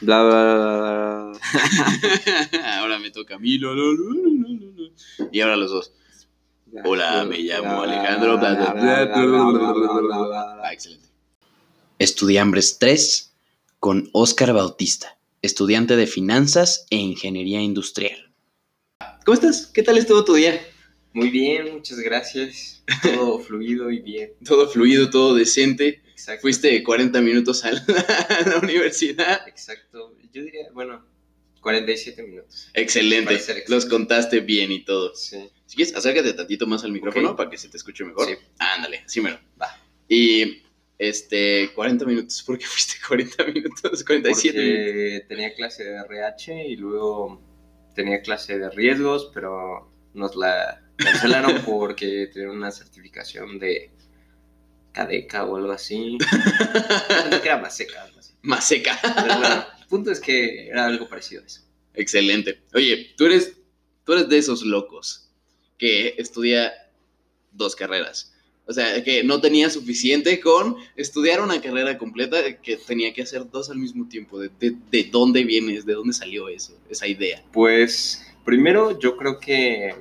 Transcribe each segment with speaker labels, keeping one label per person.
Speaker 1: Bla, bla, bla,
Speaker 2: ahora me toca a mí. Lo, y ahora los dos. Hola, me llamo Alejandro. Excelente. Estudiambres 3 con Óscar Bautista, estudiante de Finanzas e Ingeniería Industrial. ¿Cómo estás? ¿Qué tal estuvo tu día?
Speaker 1: Muy bien, muchas gracias. Todo fluido y bien.
Speaker 2: Todo fluido, todo decente.
Speaker 1: Exacto.
Speaker 2: Fuiste 40 minutos a la, a la universidad.
Speaker 1: Exacto. Yo diría, bueno, 47 minutos.
Speaker 2: Excelente. Los contaste bien y todo.
Speaker 1: Sí.
Speaker 2: Si quieres, acércate tantito más al micrófono para que se te escuche mejor.
Speaker 1: Sí.
Speaker 2: Ándale, así mero.
Speaker 1: Va.
Speaker 2: Y este, 40 minutos. ¿Por qué fuiste 40 minutos? 47 minutos.
Speaker 1: Porque tenía clase de RH y luego tenía clase de riesgos, pero nos la cancelaron porque tenía una certificación de cadeca o algo así. Pensé que era más seca, algo así.
Speaker 2: Más seca.
Speaker 1: Pero bueno, el punto es que era algo parecido a eso.
Speaker 2: Excelente. Oye, tú eres, tú eres de esos locos que estudia dos carreras. O sea, que no tenía suficiente con estudiar una carrera completa, que tenía que hacer dos al mismo tiempo. ¿De, de, de dónde vienes? ¿De dónde salió eso? Esa idea.
Speaker 1: Pues primero yo creo que,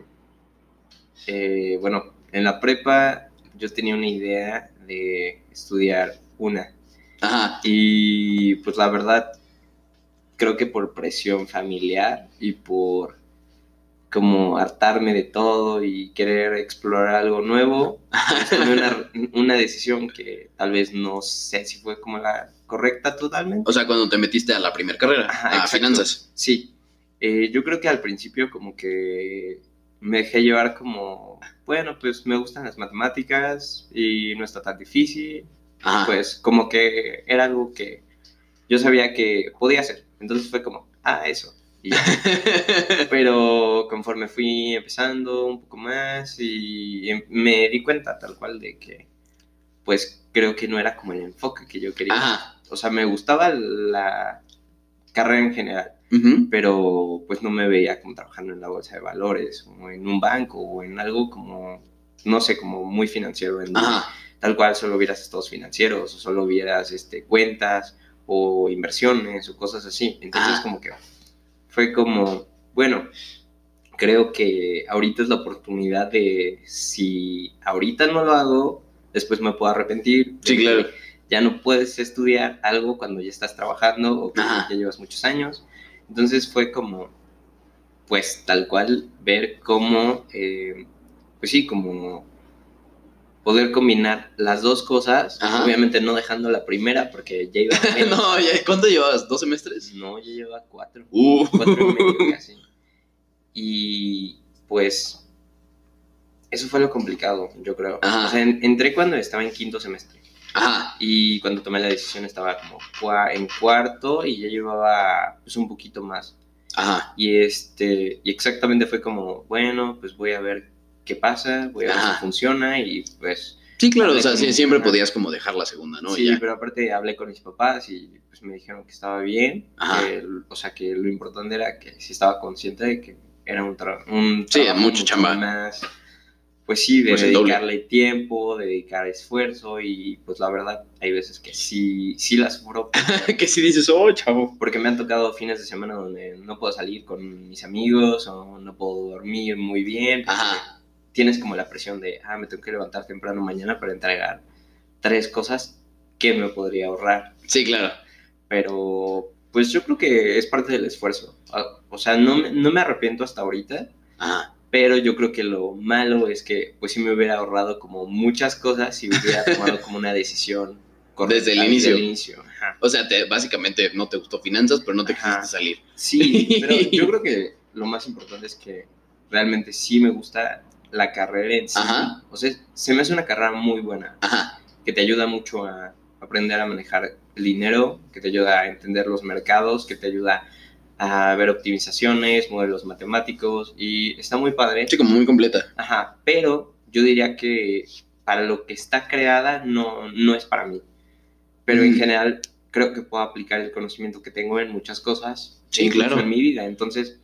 Speaker 1: eh, bueno, en la prepa yo tenía una idea de estudiar una.
Speaker 2: Ajá.
Speaker 1: Y pues la verdad, creo que por presión familiar y por como hartarme de todo y querer explorar algo nuevo, pues, tomé una, una decisión que tal vez no sé si fue como la correcta totalmente.
Speaker 2: O sea, cuando te metiste a la primera carrera,
Speaker 1: Ajá,
Speaker 2: a
Speaker 1: exacto.
Speaker 2: finanzas.
Speaker 1: Sí, Eh, yo creo que al principio como que me dejé llevar como, bueno, pues me gustan las matemáticas y no está tan difícil,
Speaker 2: Ajá.
Speaker 1: pues como que era algo que yo sabía que podía hacer. Entonces fue como, ah, eso. Y. Pero conforme fui empezando un poco más y em- me di cuenta tal cual de que, pues creo que no era como el enfoque que yo quería.
Speaker 2: Ajá.
Speaker 1: O sea, me gustaba la carrera en general, Pero pues no me veía como trabajando en la bolsa de valores o en un banco o en algo como, no sé, como muy financiero, en tal cual solo vieras estados financieros o solo vieras este, cuentas o inversiones o cosas así. Entonces
Speaker 2: Ah.
Speaker 1: como que fue como, bueno, creo que ahorita es la oportunidad de si ahorita no lo hago, después me puedo arrepentir.
Speaker 2: Sí, claro.
Speaker 1: Ya no puedes estudiar algo cuando ya estás trabajando o que ya llevas muchos años. Entonces fue como, pues tal cual, ver cómo, eh, pues sí, como poder combinar las dos cosas,
Speaker 2: Ajá.
Speaker 1: obviamente no dejando la primera porque ya iba a
Speaker 2: no, ya, ¿cuánto llevabas? ¿Dos semestres?
Speaker 1: No, ya lleva cuatro,
Speaker 2: Uh.
Speaker 1: cuatro y medio casi. Y pues eso fue lo complicado, yo creo.
Speaker 2: Ajá.
Speaker 1: O sea, en- entré cuando estaba en quinto semestre
Speaker 2: Ajá.
Speaker 1: y cuando tomé la decisión estaba como en cuarto y ya llevaba pues un poquito más.
Speaker 2: Ajá.
Speaker 1: Y este, y exactamente fue como, bueno, pues voy a ver qué pasa, voy a ver
Speaker 2: Ajá.
Speaker 1: si funciona y pues
Speaker 2: Sí, claro, o sea, siempre
Speaker 1: mamá.
Speaker 2: podías como dejar la segunda, ¿no?
Speaker 1: sí,
Speaker 2: Ya.
Speaker 1: pero aparte hablé con mis papás y pues me dijeron que estaba bien, que, o sea, que lo importante era que sí estaba consciente de que era un, tra- un
Speaker 2: Sí,
Speaker 1: trabajo mucho
Speaker 2: chamba.
Speaker 1: más, pues sí, de
Speaker 2: Pues
Speaker 1: dedicarle tiempo, dedicar esfuerzo y pues la verdad hay veces que sí, sí la sufro
Speaker 2: que si dices, oh, chavo.
Speaker 1: porque me han tocado fines de semana donde no puedo salir con mis amigos o no puedo dormir muy bien. porque
Speaker 2: Ajá.
Speaker 1: Tienes como la presión de, ah, me tengo que levantar temprano mañana para entregar tres cosas que me podría ahorrar.
Speaker 2: Sí, claro.
Speaker 1: Pero, pues yo creo que es parte del esfuerzo. Ah, O sea, no, no me arrepiento hasta ahorita,
Speaker 2: Ajá.
Speaker 1: Pero yo creo que lo malo es que, pues sí me hubiera ahorrado como muchas cosas si hubiera tomado como una decisión correcta
Speaker 2: Desde el inicio.
Speaker 1: Desde el inicio. Ajá.
Speaker 2: O sea, te, básicamente no te gustó finanzas, pero no te
Speaker 1: Ajá.
Speaker 2: quisiste salir.
Speaker 1: Sí, pero yo creo que lo más importante es que realmente sí me gusta la carrera en sí.
Speaker 2: Ajá.
Speaker 1: O sea, se me hace una carrera muy buena, que te ayuda mucho a aprender a manejar el dinero, que te ayuda a entender los mercados, que te ayuda a ver optimizaciones, modelos matemáticos, y está muy padre.
Speaker 2: Sí, como muy completa.
Speaker 1: Ajá, pero yo diría que para lo que está creada no, no es para mí. Pero en
Speaker 2: Mm.
Speaker 1: general creo que puedo aplicar el conocimiento que tengo en muchas cosas.
Speaker 2: Sí, claro.
Speaker 1: En mi vida. Entonces,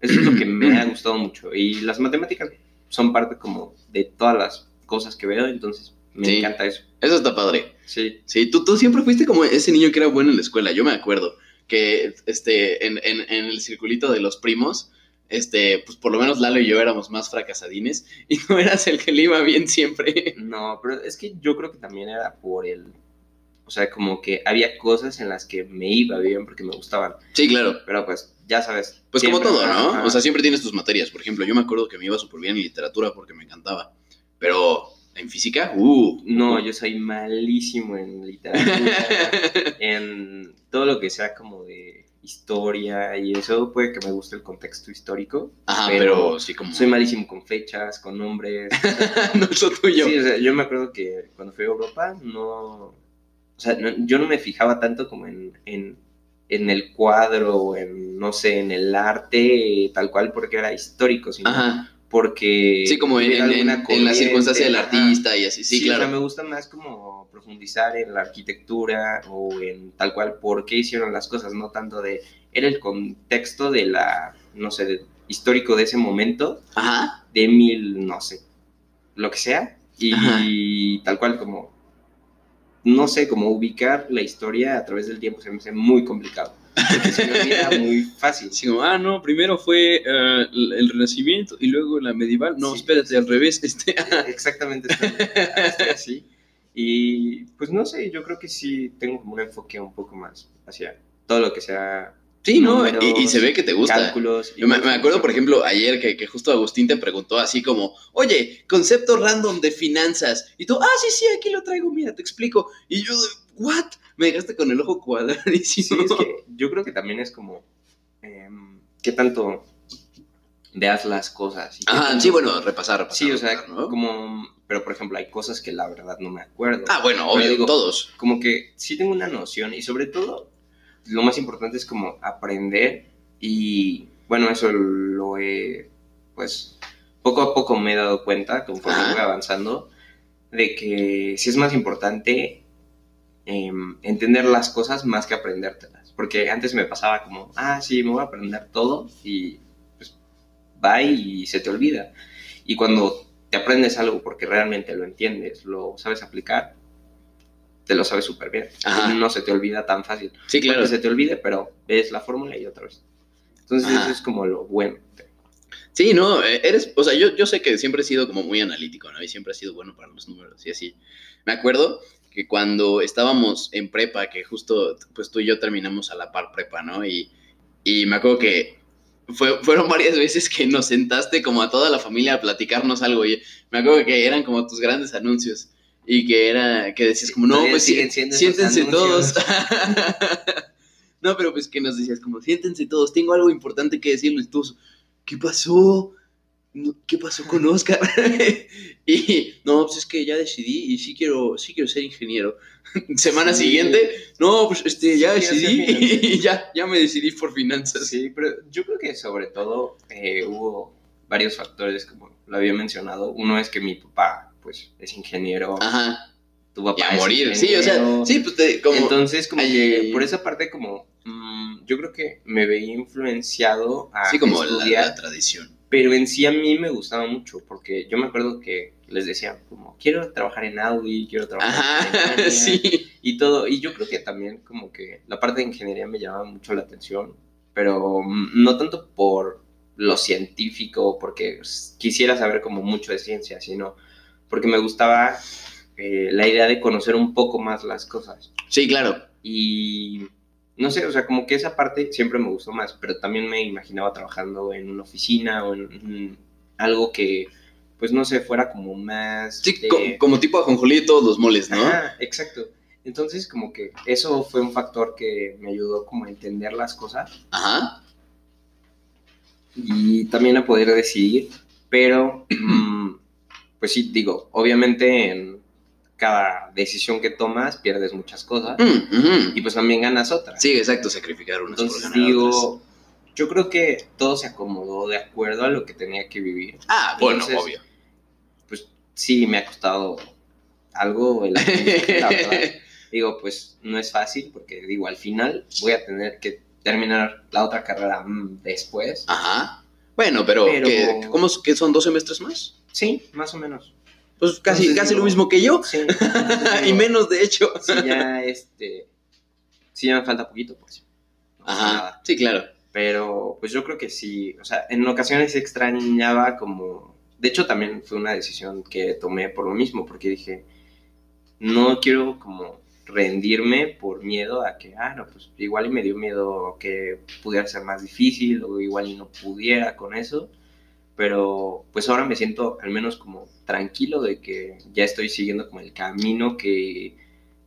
Speaker 1: eso es lo que me ha gustado mucho. Y las matemáticas son parte como de todas las cosas que veo, entonces me
Speaker 2: Sí.
Speaker 1: encanta eso.
Speaker 2: Eso está padre.
Speaker 1: Sí,
Speaker 2: Sí, tú, tú siempre fuiste como ese niño que era bueno en la escuela, yo me acuerdo. Que este, en, en, en el circulito de los primos, este, pues por lo menos Lalo y yo éramos más fracasadines y no eras el que le iba bien siempre.
Speaker 1: No, pero es que yo creo que también era por el... O sea, como que había cosas en las que me iba bien porque me gustaban.
Speaker 2: Sí, claro.
Speaker 1: Pero pues, ya sabes.
Speaker 2: Pues como todo, ¿no?
Speaker 1: ajá.
Speaker 2: O sea, siempre tienes tus materias. Por ejemplo, yo me acuerdo que me iba súper bien en literatura porque me encantaba. Pero en física, uh.
Speaker 1: No, yo soy malísimo en literatura, en todo lo que sea como de historia y eso puede que me guste el contexto histórico.
Speaker 2: Ajá,
Speaker 1: pero
Speaker 2: pero, sí como...
Speaker 1: Soy malísimo con fechas, con nombres.
Speaker 2: no es lo tuyo.
Speaker 1: Sí, o sea, yo me acuerdo que cuando fui a Europa no... O sea, no- yo no me fijaba tanto como en, en, en el cuadro o en, no sé, en el arte tal cual porque era histórico, sino
Speaker 2: Ajá.
Speaker 1: Porque...
Speaker 2: Sí, como en, en- en la
Speaker 1: corriente,
Speaker 2: circunstancia del artista y así. Sí,
Speaker 1: o
Speaker 2: claro.
Speaker 1: sea, me gusta más como profundizar en la arquitectura o en tal cual por qué hicieron las cosas, no tanto de era el contexto de la, no sé, de- histórico de ese momento,
Speaker 2: Ajá.
Speaker 1: de mil, no sé, lo que sea, y
Speaker 2: Ajá.
Speaker 1: tal cual como, no sé, como ubicar la historia a través del tiempo se me hace muy complicado, porque se me olvida muy fácil.
Speaker 2: Así como, ah, no, primero fue eh, el, Renacimiento y luego la medieval. No,
Speaker 1: Sí.
Speaker 2: espérate, al revés. Este,
Speaker 1: Exactamente, estoy, estoy así. Y pues no sé, yo creo que sí tengo como un enfoque un poco más hacia todo lo que sea
Speaker 2: sí, ¿no? Y, se ve que te gusta.
Speaker 1: cálculos. y
Speaker 2: me, acuerdo, por ejemplo, ayer que, que justo Agustín te preguntó así como, oye, concepto random de finanzas. Y tú, ah, sí, sí, aquí lo traigo, mira, te explico. Y yo, ¿what? Me dejaste con el ojo
Speaker 1: Sí,
Speaker 2: cuadradísimo.
Speaker 1: es que yo creo que también es como, em, ¿qué tanto veas las cosas? y tanto-
Speaker 2: sí, bueno, repasar, repasar.
Speaker 1: Sí, o sea, como, pero por ejemplo, hay cosas que la verdad no me acuerdo.
Speaker 2: Ah, bueno, obvio,
Speaker 1: digo,
Speaker 2: todos.
Speaker 1: como que sí tengo una noción y sobre todo lo más importante es como aprender y bueno, eso lo he, pues poco a poco me he dado cuenta conforme voy avanzando de que sí es más importante em, entender las cosas más que aprendértelas. Porque antes me pasaba como, ah, sí, me voy a aprender todo y pues va y se te olvida. Y cuando te aprendes algo porque realmente lo entiendes, lo sabes aplicar, te lo sabes súper bien.
Speaker 2: Ajá.
Speaker 1: No se te olvida tan fácil.
Speaker 2: Sí, claro.
Speaker 1: Que se te olvide, pero ves la fórmula y otra vez. Entonces
Speaker 2: Ajá.
Speaker 1: eso es como lo bueno.
Speaker 2: Sí, no, eh, eres, o sea, yo, yo sé que siempre he sido como muy analítico, ¿no? Y siempre he sido bueno para los números y así. Me acuerdo que cuando estábamos en prepa, que justo, pues tú y yo terminamos a la par prepa, ¿no? Y, y me acuerdo que fue- fueron varias veces que nos sentaste como a toda la familia a platicarnos algo y me acuerdo que eran como tus grandes anuncios y que era, que decías como, no, pues sí, siéntense todos. no, pero pues que nos decías como, siéntense todos, tengo algo importante que decirles todos. ¿Qué pasó? ¿Qué pasó con Oscar? y no, pues es que ya decidí y sí quiero, sí quiero ser ingeniero. Semana
Speaker 1: Sí.
Speaker 2: siguiente, no, pues este, ya
Speaker 1: Sí,
Speaker 2: decidí y ya, ya me decidí por finanzas.
Speaker 1: Sí, pero yo creo que sobre todo eh, hubo varios factores, como lo había mencionado. Uno es que mi papá, pues, es ingeniero.
Speaker 2: Ajá,
Speaker 1: Tu papá
Speaker 2: y a
Speaker 1: es
Speaker 2: morir. Sí, o sea, sí, pues te, como...
Speaker 1: Entonces, como
Speaker 2: Ay,
Speaker 1: que
Speaker 2: ay,
Speaker 1: por esa parte, como mm, yo creo que me veía influenciado a
Speaker 2: sí, como la,
Speaker 1: estudiar,
Speaker 2: la tradición.
Speaker 1: pero en sí a mí me gustaba mucho, porque yo me acuerdo que les decía, como, quiero trabajar en Audi, quiero trabajar en
Speaker 2: Ajá,
Speaker 1: Alemania",
Speaker 2: sí.
Speaker 1: y todo. Y yo creo que también, como que la parte de ingeniería me llamaba mucho la atención, pero mm, no tanto por lo científico, porque pues, quisiera saber como mucho de ciencia, sino porque me gustaba eh, la idea de conocer un poco más las cosas.
Speaker 2: Sí, claro.
Speaker 1: Y no sé, o sea, como que esa parte siempre me gustó más, pero también me imaginaba trabajando en una oficina o en algo que, pues no sé, fuera como más...
Speaker 2: Sí,
Speaker 1: de-
Speaker 2: co- como tipo ajonjolí de todos los moles, ¿no?
Speaker 1: Ajá, exacto. Entonces, como que eso fue un factor que me ayudó como a entender las cosas
Speaker 2: Ajá.
Speaker 1: y también a poder decidir, pero, mm, pues sí, digo, obviamente en cada decisión que tomas pierdes muchas cosas
Speaker 2: Mm,
Speaker 1: y pues también ganas otras.
Speaker 2: Sí, exacto, sacrificar unas por
Speaker 1: Entonces
Speaker 2: otras.
Speaker 1: digo, yo creo que todo se acomodó de acuerdo a lo que tenía que vivir.
Speaker 2: Ah, bueno,
Speaker 1: entonces-
Speaker 2: obvio.
Speaker 1: Pues sí, me ha costado algo el la verdad. Digo, pues no es fácil porque digo, al final voy a tener que terminar la otra carrera mm, después.
Speaker 2: Ajá. Bueno, pero,
Speaker 1: Pero-
Speaker 2: ¿qué, ¿cómo qué son dos semestres más?
Speaker 1: Sí, más o menos.
Speaker 2: Pues casi,
Speaker 1: Entonces
Speaker 2: casi
Speaker 1: digo-
Speaker 2: lo mismo que yo.
Speaker 1: Sí. entonces
Speaker 2: y menos, de hecho.
Speaker 1: Sí, ya este. Sí, ya me falta poquito, pues. pasa
Speaker 2: Ajá.
Speaker 1: nada.
Speaker 2: Sí, claro.
Speaker 1: Pero pues yo creo que sí, o sea, en ocasiones extrañaba como... De hecho también fue una decisión que tomé por lo mismo, porque dije, no quiero como rendirme por miedo a que, ah, no, pues igual y me dio miedo que pudiera ser más difícil o igual y no pudiera con eso, pero pues ahora me siento al menos como tranquilo de que ya estoy siguiendo como el camino que,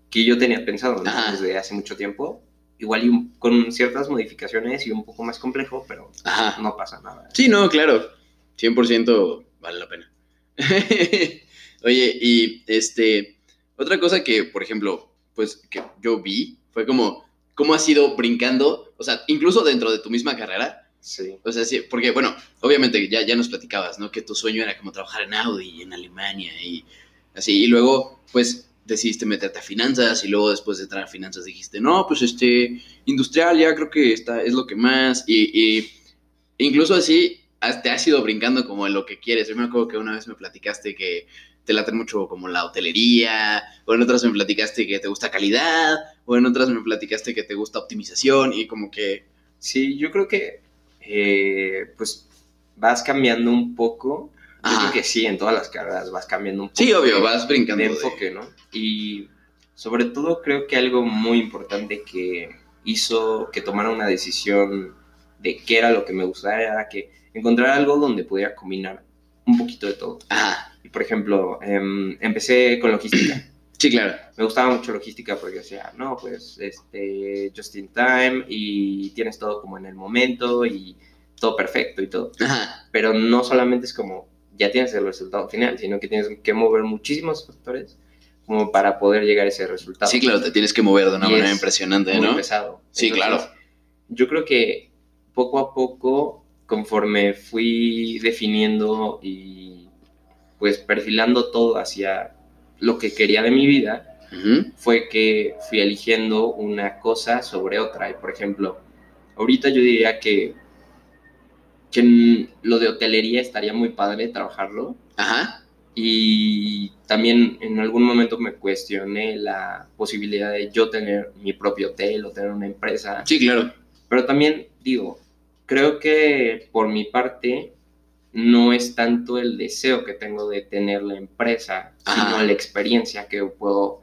Speaker 1: que yo tenía pensado desde hace mucho tiempo, igual y un- con ciertas modificaciones y un poco más complejo, pero
Speaker 2: Ajá.
Speaker 1: no pasa nada.
Speaker 2: Sí, no, claro. 100% vale la pena. Oye, y este, otra cosa que, por ejemplo, pues que yo vi fue como, cómo has ido brincando, o sea, incluso dentro de tu misma carrera.
Speaker 1: Sí.
Speaker 2: O sea, sí, porque, bueno, obviamente ya, ya nos platicabas, ¿no? Que tu sueño era como trabajar en Audi, en Alemania y así. Y luego, pues, decidiste meterte a finanzas y luego después de entrar a finanzas dijiste, no, pues, este, industrial ya creo que está, es lo que más. Y, y incluso así, te has ido brincando como en lo que quieres. Yo me acuerdo que una vez me platicaste que te late mucho como la hotelería, o en otras me platicaste que te gusta calidad, o en otras me platicaste que te gusta optimización y como que...
Speaker 1: Sí, yo creo que eh, pues vas cambiando un poco. Yo creo que sí, en todas las carreras vas cambiando un poco.
Speaker 2: Sí, obvio,
Speaker 1: de-
Speaker 2: vas brincando.
Speaker 1: de
Speaker 2: de-
Speaker 1: enfoque, ¿no? Y sobre todo creo que algo muy importante que hizo que tomara una decisión de qué era lo que me gustaba era que encontrar algo donde pudiera combinar un poquito de todo. Y por ejemplo, em, empecé con logística.
Speaker 2: Sí, claro.
Speaker 1: Me gustaba mucho logística porque decía, no, pues, este, just in time y tienes todo como en el momento y todo perfecto y todo.
Speaker 2: Ajá.
Speaker 1: Pero no solamente es como, ya tienes el resultado final, sino que tienes que mover muchísimos factores como para poder llegar a ese resultado.
Speaker 2: Sí, claro, te tienes que mover de una
Speaker 1: Y
Speaker 2: manera
Speaker 1: es
Speaker 2: impresionante,
Speaker 1: Muy
Speaker 2: ¿no?
Speaker 1: pesado.
Speaker 2: Sí, claro.
Speaker 1: Yo creo que poco a poco, conforme fui definiendo y pues perfilando todo hacia lo que quería de mi vida, fue que fui eligiendo una cosa sobre otra. Y por ejemplo, ahorita yo diría que, que lo de hotelería estaría muy padre trabajarlo.
Speaker 2: Ajá.
Speaker 1: Y también en algún momento me cuestioné la posibilidad de yo tener mi propio hotel o tener una empresa.
Speaker 2: Sí, claro.
Speaker 1: Pero también digo, creo que por mi parte no es tanto el deseo que tengo de tener la empresa,
Speaker 2: Ajá.
Speaker 1: sino la experiencia que puedo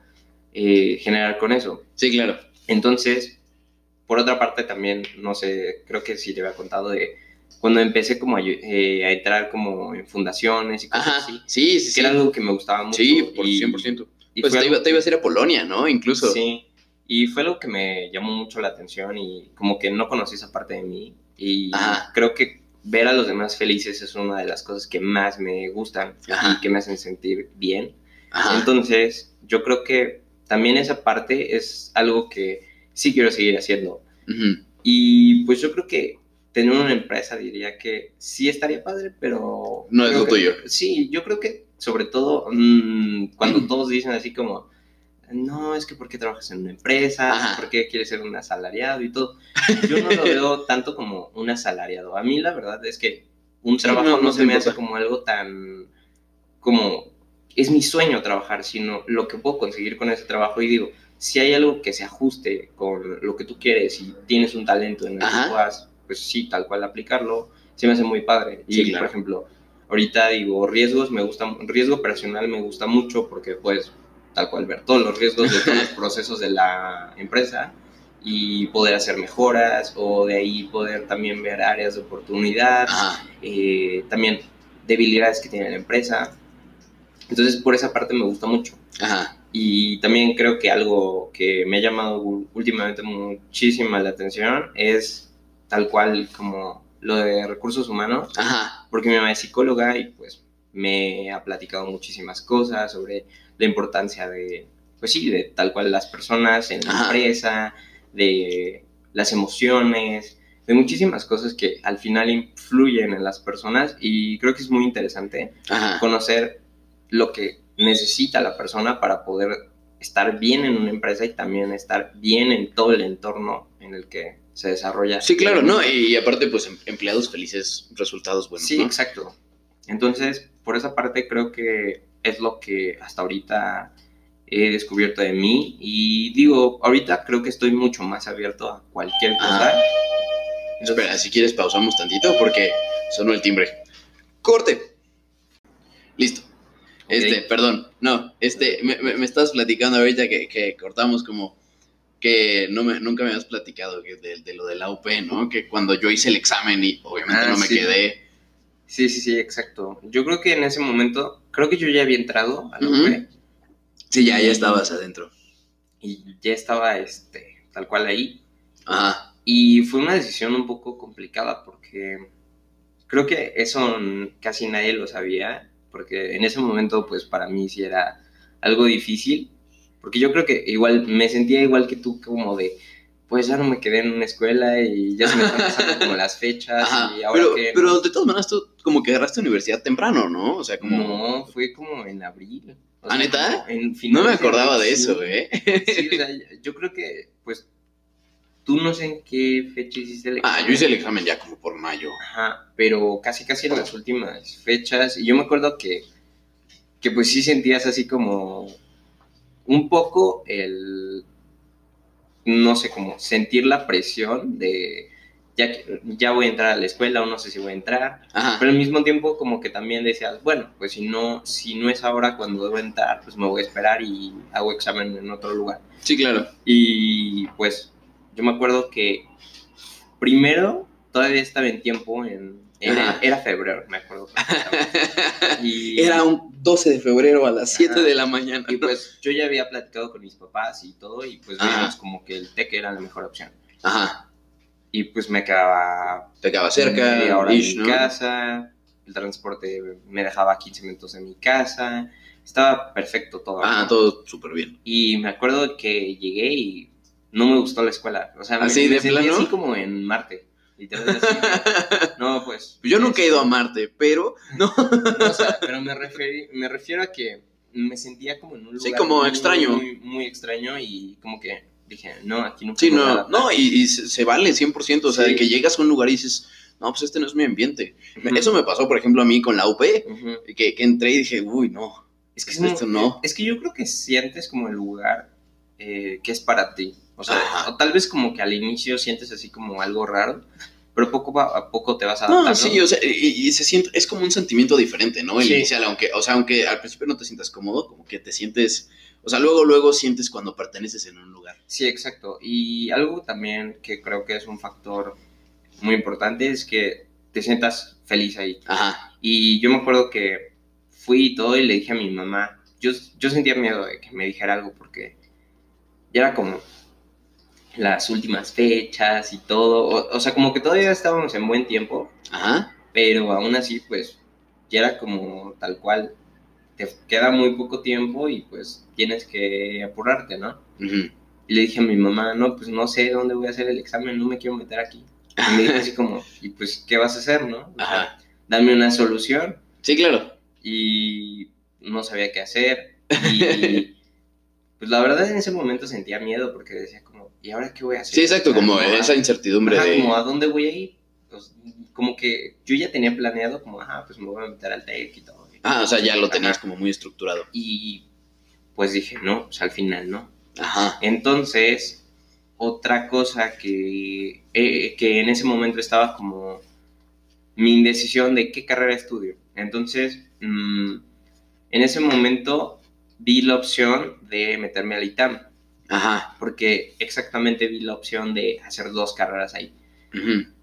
Speaker 1: eh, generar con eso.
Speaker 2: Sí, claro.
Speaker 1: Entonces, por otra parte también, no sé, creo que sí te había contado de cuando empecé como a, eh, a entrar como en fundaciones y cosas
Speaker 2: Ajá.
Speaker 1: así,
Speaker 2: Sí, sí,
Speaker 1: que
Speaker 2: sí.
Speaker 1: era algo que me gustaba mucho.
Speaker 2: Sí, por
Speaker 1: y-
Speaker 2: 100%.
Speaker 1: y
Speaker 2: Pues te
Speaker 1: algo
Speaker 2: iba, te ibas a ir a Polonia, ¿no? Incluso.
Speaker 1: Sí, y fue algo que me llamó mucho la atención y como que no conocí esa parte de mí y
Speaker 2: Ajá.
Speaker 1: creo que ver a los demás felices es una de las cosas que más me gustan
Speaker 2: Ajá.
Speaker 1: y que me hacen sentir bien.
Speaker 2: Ajá.
Speaker 1: Entonces, yo creo que también esa parte es algo que sí quiero seguir haciendo. Y pues yo creo que tener una empresa diría que sí estaría padre, pero...
Speaker 2: No es lo
Speaker 1: que-
Speaker 2: tuyo.
Speaker 1: Sí, yo creo que sobre todo mm, cuando todos dicen así como, no, es que ¿por qué trabajas en una empresa?
Speaker 2: Ajá.
Speaker 1: ¿Por qué quieres ser un asalariado y todo? Yo no lo veo tanto como un asalariado. A mí la verdad es que un
Speaker 2: Sí,
Speaker 1: trabajo
Speaker 2: no,
Speaker 1: no,
Speaker 2: no
Speaker 1: se me hace como algo tan... como... es mi sueño trabajar, sino lo que puedo conseguir con ese trabajo y digo, si hay algo que se ajuste con lo que tú quieres y tienes un talento en el
Speaker 2: Ajá.
Speaker 1: que puedas, pues sí, tal cual aplicarlo, se me hace muy padre. Y,
Speaker 2: claro.
Speaker 1: por ejemplo, ahorita digo, riesgos me gusta, riesgo operacional me gusta mucho porque puedes tal cual ver todos los riesgos de todos los procesos de la empresa y poder hacer mejoras o de ahí poder también ver áreas de oportunidad, eh, también debilidades que tiene la empresa. Entonces, por esa parte me gusta mucho.
Speaker 2: Ajá.
Speaker 1: Y también creo que algo que me ha llamado últimamente muchísima la atención es tal cual como lo de recursos humanos,
Speaker 2: Ajá.
Speaker 1: porque mi mamá es psicóloga y pues me ha platicado muchísimas cosas sobre la importancia de, pues sí, de tal cual las personas en la
Speaker 2: Ajá.
Speaker 1: empresa, de las emociones, de muchísimas cosas que al final influyen en las personas y creo que es muy interesante
Speaker 2: Ajá.
Speaker 1: conocer lo que necesita la persona para poder estar bien en una empresa y también estar bien en todo el entorno en el que se desarrolla.
Speaker 2: Sí, claro, ¿no? Y aparte, pues em- empleados felices, resultados buenos,
Speaker 1: Sí,
Speaker 2: ¿no?
Speaker 1: exacto. Entonces, por esa parte creo que es lo que hasta ahorita he descubierto de mí y digo, ahorita creo que estoy mucho más abierto a cualquier cosa.
Speaker 2: Ajá. Espera, si quieres pausamos tantito porque sonó el timbre. Corte. Listo. Este, perdón, no, este, me, me, me estás platicando ahorita que, que cortamos como que no me, nunca me habías platicado de, de lo de la UP, ¿no? Que cuando yo hice el examen y obviamente
Speaker 1: Ah,
Speaker 2: no me
Speaker 1: sí.
Speaker 2: quedé.
Speaker 1: Sí, sí, sí, exacto. Yo creo que en ese momento, creo que yo ya había entrado a la. UP
Speaker 2: Sí, ya, ya estabas adentro.
Speaker 1: y ya estaba este, tal cual ahí.
Speaker 2: Ajá.
Speaker 1: Y fue una decisión un poco complicada porque creo que eso casi nadie lo sabía, porque en ese momento pues para mí sí era algo difícil, porque yo creo que igual me sentía igual que tú como de, pues ya no me quedé en una escuela y ya se me están pasando como las fechas
Speaker 2: Ajá.
Speaker 1: y ahora
Speaker 2: Pero,
Speaker 1: que...
Speaker 2: pero de todas maneras tú como que agarraste universidad temprano, ¿no? O sea, como...
Speaker 1: No, fue como en abril. O
Speaker 2: ¿Ah, neta?
Speaker 1: en
Speaker 2: No me acordaba de eso,
Speaker 1: sí.
Speaker 2: ¿eh?
Speaker 1: Sí, o sea, yo creo que, pues, tú no sé en qué fecha hiciste el
Speaker 2: Ah, yo hice el examen ya como por mayo.
Speaker 1: Ajá, pero casi casi en las últimas fechas. Y yo me acuerdo que, que pues sí sentías así como un poco el, no sé, como sentir la presión de ya, ya voy a entrar a la escuela o no sé si voy a entrar.
Speaker 2: Ajá.
Speaker 1: Pero al mismo tiempo como que también decías, bueno, pues si no, si no es ahora cuando debo entrar, pues me voy a esperar y hago examen en otro lugar.
Speaker 2: Sí, claro.
Speaker 1: Y pues yo me acuerdo que primero todavía estaba en tiempo, en, era, era febrero, me acuerdo. Y,
Speaker 2: Era un 12 de febrero a las 7
Speaker 1: Ajá.
Speaker 2: de la mañana.
Speaker 1: y pues yo ya había platicado con mis papás y todo, y pues
Speaker 2: Ajá.
Speaker 1: vimos como que el TEC era la mejor opción.
Speaker 2: Ajá.
Speaker 1: Y pues me quedaba
Speaker 2: Te quedaba cerca,
Speaker 1: media hora
Speaker 2: ish,
Speaker 1: de mi
Speaker 2: ¿no?
Speaker 1: casa, el transporte me dejaba 15 minutos de mi casa, estaba perfecto todo.
Speaker 2: Ah,
Speaker 1: ¿no?
Speaker 2: todo súper bien.
Speaker 1: Y me acuerdo que llegué y no me gustó la escuela. O sea, me,
Speaker 2: ¿Así
Speaker 1: me
Speaker 2: de
Speaker 1: sentí
Speaker 2: plano?
Speaker 1: así como en Marte. Literal, así.
Speaker 2: Yo nunca he ido a
Speaker 1: este,
Speaker 2: Marte, pero
Speaker 1: no, o sea, pero me, referí- me refiero a que me sentía como en un lugar.
Speaker 2: Sí, como
Speaker 1: muy,
Speaker 2: extraño.
Speaker 1: Muy, muy extraño y como que dije, no, aquí no
Speaker 2: sí, no, no, y, y se, se vale 100%, o sea,
Speaker 1: Sí.
Speaker 2: de que llegas a un lugar y dices, no, pues este no es mi ambiente. Eso me pasó, por ejemplo, a mí con la UP, que, que entré y dije, uy, no.
Speaker 1: Es que es
Speaker 2: Esto no.
Speaker 1: Es que yo creo que sientes como el lugar eh, que es para ti. O sea, o tal vez como que al inicio sientes así como algo raro, pero poco a poco te vas
Speaker 2: No,
Speaker 1: adaptando.
Speaker 2: sí, o sea, y, y se siente, es como un sentimiento diferente, ¿no? El
Speaker 1: Sí.
Speaker 2: inicial, aunque, o sea, aunque al principio no te sientas cómodo, como que te sientes, o sea, luego, luego sientes cuando perteneces en un lugar.
Speaker 1: Sí, exacto. Y algo también que creo que es un factor muy importante es que te sientas feliz ahí.
Speaker 2: Ajá,
Speaker 1: Y yo me acuerdo que fui y todo y le dije a mi mamá, yo, yo sentía miedo de que me dijera algo porque ya era como las últimas fechas y todo. O, o sea, como que todavía estábamos en buen tiempo,
Speaker 2: ajá,
Speaker 1: pero aún así, pues, ya era como tal cual. Te queda muy poco tiempo y pues tienes que apurarte, ¿no?
Speaker 2: ujú.
Speaker 1: Y le dije a mi mamá, no, pues no sé dónde voy a hacer el examen, no me quiero meter aquí. Y me dijo así como, ¿y pues qué vas a hacer, no? O sea,
Speaker 2: Ajá.
Speaker 1: dame una solución.
Speaker 2: Sí, claro.
Speaker 1: Y no sabía qué hacer. Y pues la verdad en ese momento sentía miedo porque decía ¿y ahora qué voy a hacer?
Speaker 2: Sí, exacto, como esa incertidumbre
Speaker 1: ajá,
Speaker 2: de...
Speaker 1: como a dónde voy a ir. Pues, como que yo ya tenía planeado como, ajá, pues me voy a meter al TEC y todo.
Speaker 2: Ah, o sea, ya lo
Speaker 1: Ajá.
Speaker 2: tenías como muy estructurado.
Speaker 1: Y pues dije, no, pues al final no.
Speaker 2: Ajá,
Speaker 1: Entonces, otra cosa que, eh, que en ese momento estaba como mi indecisión de qué carrera estudio. Entonces, mm, en ese momento vi la opción de meterme al ITAM,
Speaker 2: ajá.
Speaker 1: porque exactamente vi la opción de hacer dos carreras ahí.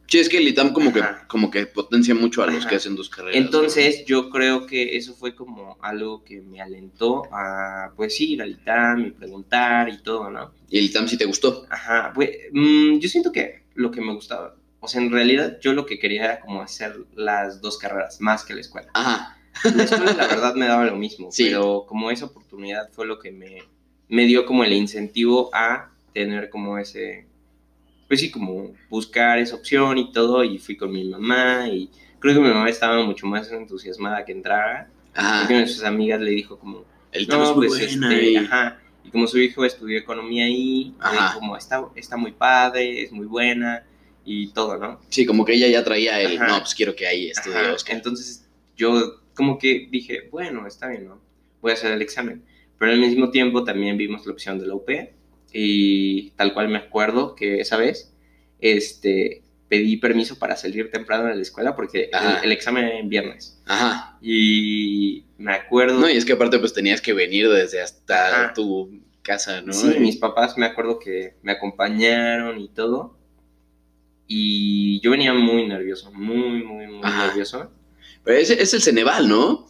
Speaker 2: Sí, es que el ITAM como que, como que potencia mucho a los
Speaker 1: Ajá.
Speaker 2: que hacen dos carreras. ¿no?
Speaker 1: Entonces, yo creo que eso fue como algo que me alentó a, pues, ir al ITAM y preguntar y todo, ¿no?
Speaker 2: ¿Y el ITAM sí te gustó?
Speaker 1: Ajá, pues, mm, yo siento que lo que me gustaba, o sea, en realidad yo lo que quería era como hacer las dos carreras, más que la escuela.
Speaker 2: Ajá,
Speaker 1: La escuela la verdad me daba lo mismo,
Speaker 2: Sí.
Speaker 1: pero como esa oportunidad fue lo que me, me dio como el incentivo a tener como ese, pues sí, como buscar esa opción y todo, y fui con mi mamá, y creo que mi mamá estaba mucho más entusiasmada que entrara, porque
Speaker 2: ajá.
Speaker 1: una de sus amigas le dijo como,
Speaker 2: El
Speaker 1: no,
Speaker 2: es muy
Speaker 1: pues este,
Speaker 2: y-
Speaker 1: ajá. Y como su hijo estudió economía ahí, dijo como está, está muy padre, es muy buena y todo, ¿no?
Speaker 2: Sí, como que ella ya traía el,
Speaker 1: Ajá.
Speaker 2: no, pues quiero que ahí estudie.
Speaker 1: Entonces yo como que dije, bueno, está bien, ¿no? Voy a hacer el examen. Pero al mismo tiempo también vimos la opción de la UP y tal cual me acuerdo que esa vez este, pedí permiso para salir temprano de la escuela porque el, el examen era en viernes.
Speaker 2: Ajá.
Speaker 1: Y me acuerdo...
Speaker 2: No, y es que aparte pues tenías que venir desde hasta
Speaker 1: Ajá.
Speaker 2: tu casa, ¿no?
Speaker 1: Sí,
Speaker 2: Y-
Speaker 1: mis papás me acuerdo que me acompañaron y todo. Y yo venía muy nervioso, muy, muy, muy
Speaker 2: Ajá.
Speaker 1: nervioso.
Speaker 2: Pero ese es el Ceneval, ¿no?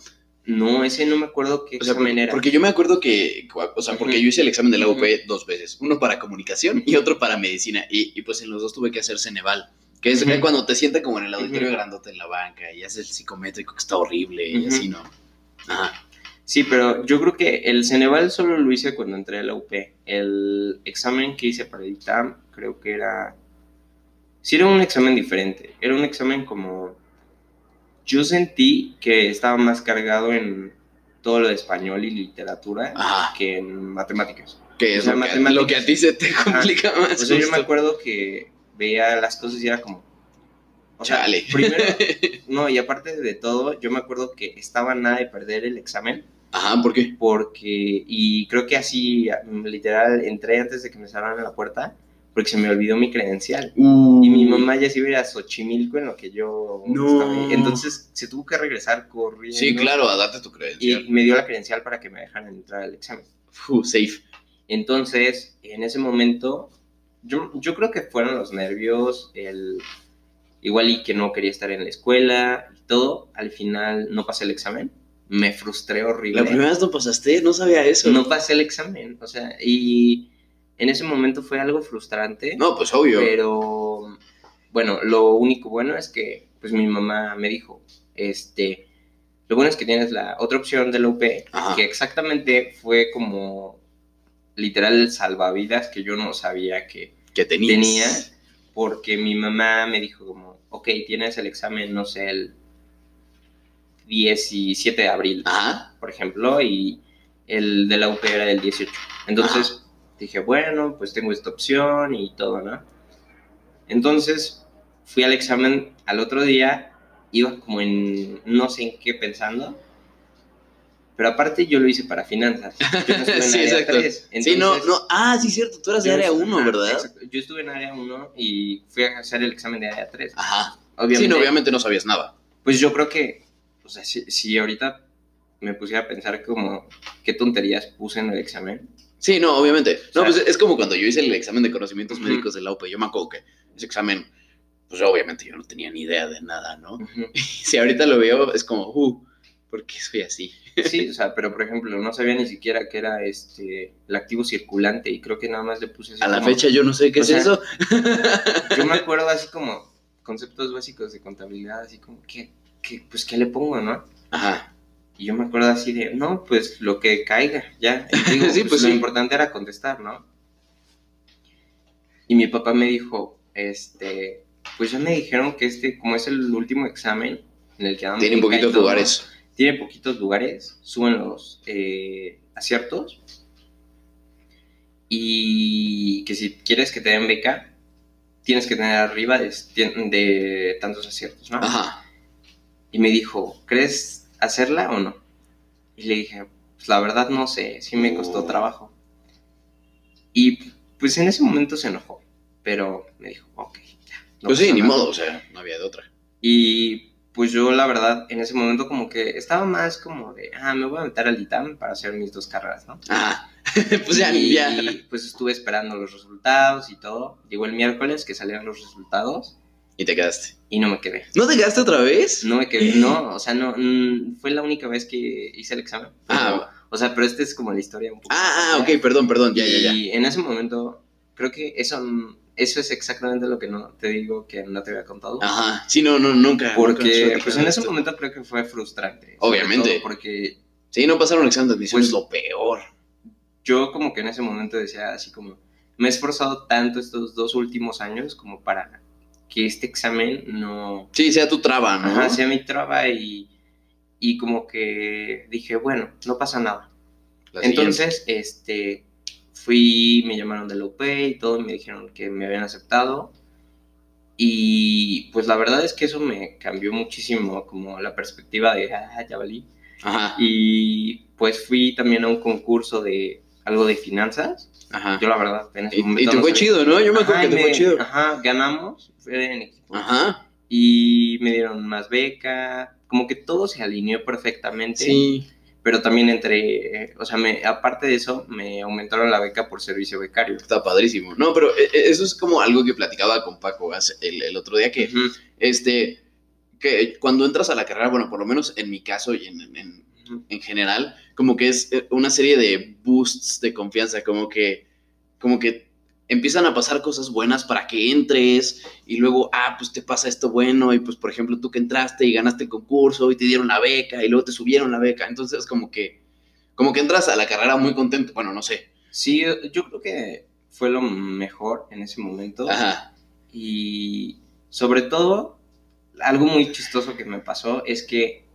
Speaker 1: No, ese no me acuerdo qué
Speaker 2: O sea,
Speaker 1: examen
Speaker 2: porque,
Speaker 1: era.
Speaker 2: porque yo me acuerdo que, o sea, porque yo hice el examen de la UP dos veces, uno para comunicación y otro para medicina, y, y, pues en los dos tuve que hacer Ceneval, que es cuando te sientan como en el auditorio grandote en la banca y haces el psicométrico que está horrible y así, ¿no? Ajá.
Speaker 1: Sí, pero yo creo que el Ceneval solo lo hice cuando entré a la UP. El examen que hice para el ITAM creo que era... Sí, era un examen diferente. Era un examen como... Yo sentí que estaba más cargado en todo lo de español y literatura que en matemáticas.
Speaker 2: Que
Speaker 1: O
Speaker 2: es
Speaker 1: sea,
Speaker 2: lo, que,
Speaker 1: matemáticas.
Speaker 2: lo que a ti se te complica más.
Speaker 1: O sea, yo me acuerdo que veía las cosas y era como... O sea,
Speaker 2: Chale.
Speaker 1: primero... No, y aparte de todo, yo me acuerdo que estaba nada de perder el examen
Speaker 2: Ajá, ¿por qué?
Speaker 1: porque, y creo que así, literal, entré antes de que me cerraran la puerta, porque se me olvidó mi credencial. Y mi mamá ya se iba a ir a Xochimilco en lo que yo
Speaker 2: No.
Speaker 1: estaba. Entonces se tuvo que regresar corriendo.
Speaker 2: Sí, claro, a darte tu
Speaker 1: Y
Speaker 2: credencial.
Speaker 1: me dio la credencial para que me dejaran entrar al examen.
Speaker 2: Fu, safe.
Speaker 1: Entonces, en ese momento, yo, yo creo que fueron los nervios, el igual y que no quería estar en la escuela y todo. Al final no pasé el examen. Me frustré horrible.
Speaker 2: La primera vez no pasaste, no sabía eso.
Speaker 1: no pasé el examen, o sea, y en ese momento fue algo frustrante,
Speaker 2: No, pues obvio.
Speaker 1: pero bueno, lo único bueno es que pues mi mamá me dijo, este, lo bueno es que tienes la otra opción de la UP,
Speaker 2: Ajá.
Speaker 1: que exactamente fue como literal salvavidas que yo no sabía que
Speaker 2: que tenías.
Speaker 1: tenía, porque mi mamá me dijo como, ok, tienes el examen, no sé, el 17 de abril
Speaker 2: Ajá.
Speaker 1: por ejemplo, y el de la UP era el 18. Entonces dije, bueno, pues tengo esta opción y todo, ¿no? Entonces fui al examen al otro día, iba como en no sé en qué pensando, pero aparte yo lo hice para finanzas. Yo no estuve en
Speaker 2: Sí,
Speaker 1: área
Speaker 2: exacto.
Speaker 1: tres,
Speaker 2: sí, no,
Speaker 1: entonces,
Speaker 2: no. Ah, sí, cierto. Tú eras de área
Speaker 1: estuve-
Speaker 2: 1,
Speaker 1: ajá,
Speaker 2: ¿verdad?
Speaker 1: exacto. Yo estuve en área 1 y fui a hacer el examen de área 3.
Speaker 2: Ajá.
Speaker 1: Obviamente,
Speaker 2: Sí, no, obviamente no sabías nada.
Speaker 1: pues yo creo que, o sea, si, si ahorita me pusiera a pensar como qué tonterías puse en el examen,
Speaker 2: Sí, no, obviamente. No,
Speaker 1: O sea-
Speaker 2: pues es como cuando yo hice el examen de conocimientos médicos de la UP. Yo me acuerdo que ese examen, pues obviamente yo no tenía ni idea de nada, ¿no? Si ahorita lo veo, es como, uh, ¿por qué soy así?
Speaker 1: Sí, o sea, pero por ejemplo, no sabía ni siquiera que era este el activo circulante y creo que nada más le puse así
Speaker 2: A la fecha yo no sé qué es
Speaker 1: sea,
Speaker 2: eso.
Speaker 1: Yo me acuerdo así como conceptos básicos de contabilidad, así como que, que pues qué le pongo, ¿no?
Speaker 2: Ajá.
Speaker 1: Y yo me acuerdo así de, no, pues lo que caiga, ya. Y digo,
Speaker 2: Sí,
Speaker 1: pues,
Speaker 2: pues
Speaker 1: lo
Speaker 2: sí.
Speaker 1: importante era contestar, ¿no? Y mi papá me dijo, este, pues ya me dijeron que este, como es el último examen en el que damos
Speaker 2: Tienen poquitos
Speaker 1: todo,
Speaker 2: lugares.
Speaker 1: tiene poquitos lugares, suben los eh, aciertos. Y que si quieres que te den beca, tienes que tener arriba de, de tantos aciertos, ¿no?
Speaker 2: Ajá.
Speaker 1: Y me dijo, ¿crees hacerla o no? Y le dije, pues la verdad no sé, sí me costó
Speaker 2: Oh.
Speaker 1: trabajo. Y pues en ese momento se enojó, pero me dijo, ok, ya. no
Speaker 2: pues sí, ni
Speaker 1: nada".
Speaker 2: modo, o sea, no había de otra.
Speaker 1: Y pues yo la verdad en ese momento como que estaba más como de, ah, me voy a meter al ITAM para hacer mis dos carreras, ¿no?
Speaker 2: Ajá. pues ya,
Speaker 1: y
Speaker 2: ya.
Speaker 1: pues estuve esperando los resultados y todo. Llegó el miércoles que salieron los resultados
Speaker 2: Y te quedaste.
Speaker 1: y no me quedé.
Speaker 2: ¿No te quedaste otra vez?
Speaker 1: No me quedé, no, o sea, no, mm, fue la única vez que hice el examen. Pero,
Speaker 2: Ah.
Speaker 1: O sea, pero esta es como la historia un poco.
Speaker 2: Ah, ah, ok, perdón, perdón, ya, ya, ya.
Speaker 1: Y en ese momento, creo que eso, eso es exactamente lo que no te digo que no te había contado.
Speaker 2: Ajá. Sí, no, no, nunca.
Speaker 1: Porque, pues en ese
Speaker 2: esto.
Speaker 1: momento creo que fue frustrante.
Speaker 2: Obviamente.
Speaker 1: Porque
Speaker 2: Sí, no pasaron el examen de admisión,
Speaker 1: Pues-
Speaker 2: es lo peor.
Speaker 1: yo como que en ese momento decía así como, me he esforzado tanto estos dos últimos años como para que este examen no,
Speaker 2: Sí, sea tu traba, ¿no?
Speaker 1: ajá, sea mi traba y, y como que dije, bueno, no pasa nada.
Speaker 2: La siguiente.
Speaker 1: Entonces, este, fui, me llamaron de la UP y todo, y me dijeron que me habían aceptado. Y pues la verdad es que eso me cambió muchísimo como la perspectiva de, ah, ya valí.
Speaker 2: Ajá.
Speaker 1: Y pues fui también a un concurso de algo de finanzas.
Speaker 2: Ajá.
Speaker 1: Yo la verdad, en ese
Speaker 2: Y, y
Speaker 1: momento
Speaker 2: te
Speaker 1: no
Speaker 2: fue
Speaker 1: sabía.
Speaker 2: chido, ¿no? Yo me acuerdo
Speaker 1: Ajá,
Speaker 2: que
Speaker 1: y
Speaker 2: te fue chido.
Speaker 1: Ajá, ganamos, fue en equipo.
Speaker 2: Ajá.
Speaker 1: Y me dieron más beca, como que todo se alineó perfectamente.
Speaker 2: Sí.
Speaker 1: Pero también entre, o sea, me, aparte de eso, me aumentaron la beca por servicio becario.
Speaker 2: Está padrísimo. No, pero eh, eh, eso es como algo que platicaba con Paco el, el otro día, que este, que cuando entras a la carrera, bueno, por lo menos en mi caso y en. En general, como que es eh, una serie de boosts de confianza, como que, como que empiezan a pasar cosas buenas para que entres y luego, ah, pues te pasa esto bueno y pues, por ejemplo, tú que entraste y ganaste el concurso y te dieron la beca y luego te subieron la beca, entonces como que, como que entras a la carrera muy contento, bueno, no sé.
Speaker 1: Sí, yo yo creo que fue lo mejor en ese momento.
Speaker 2: Ajá,
Speaker 1: Y sobre todo, algo muy chistoso que me pasó es que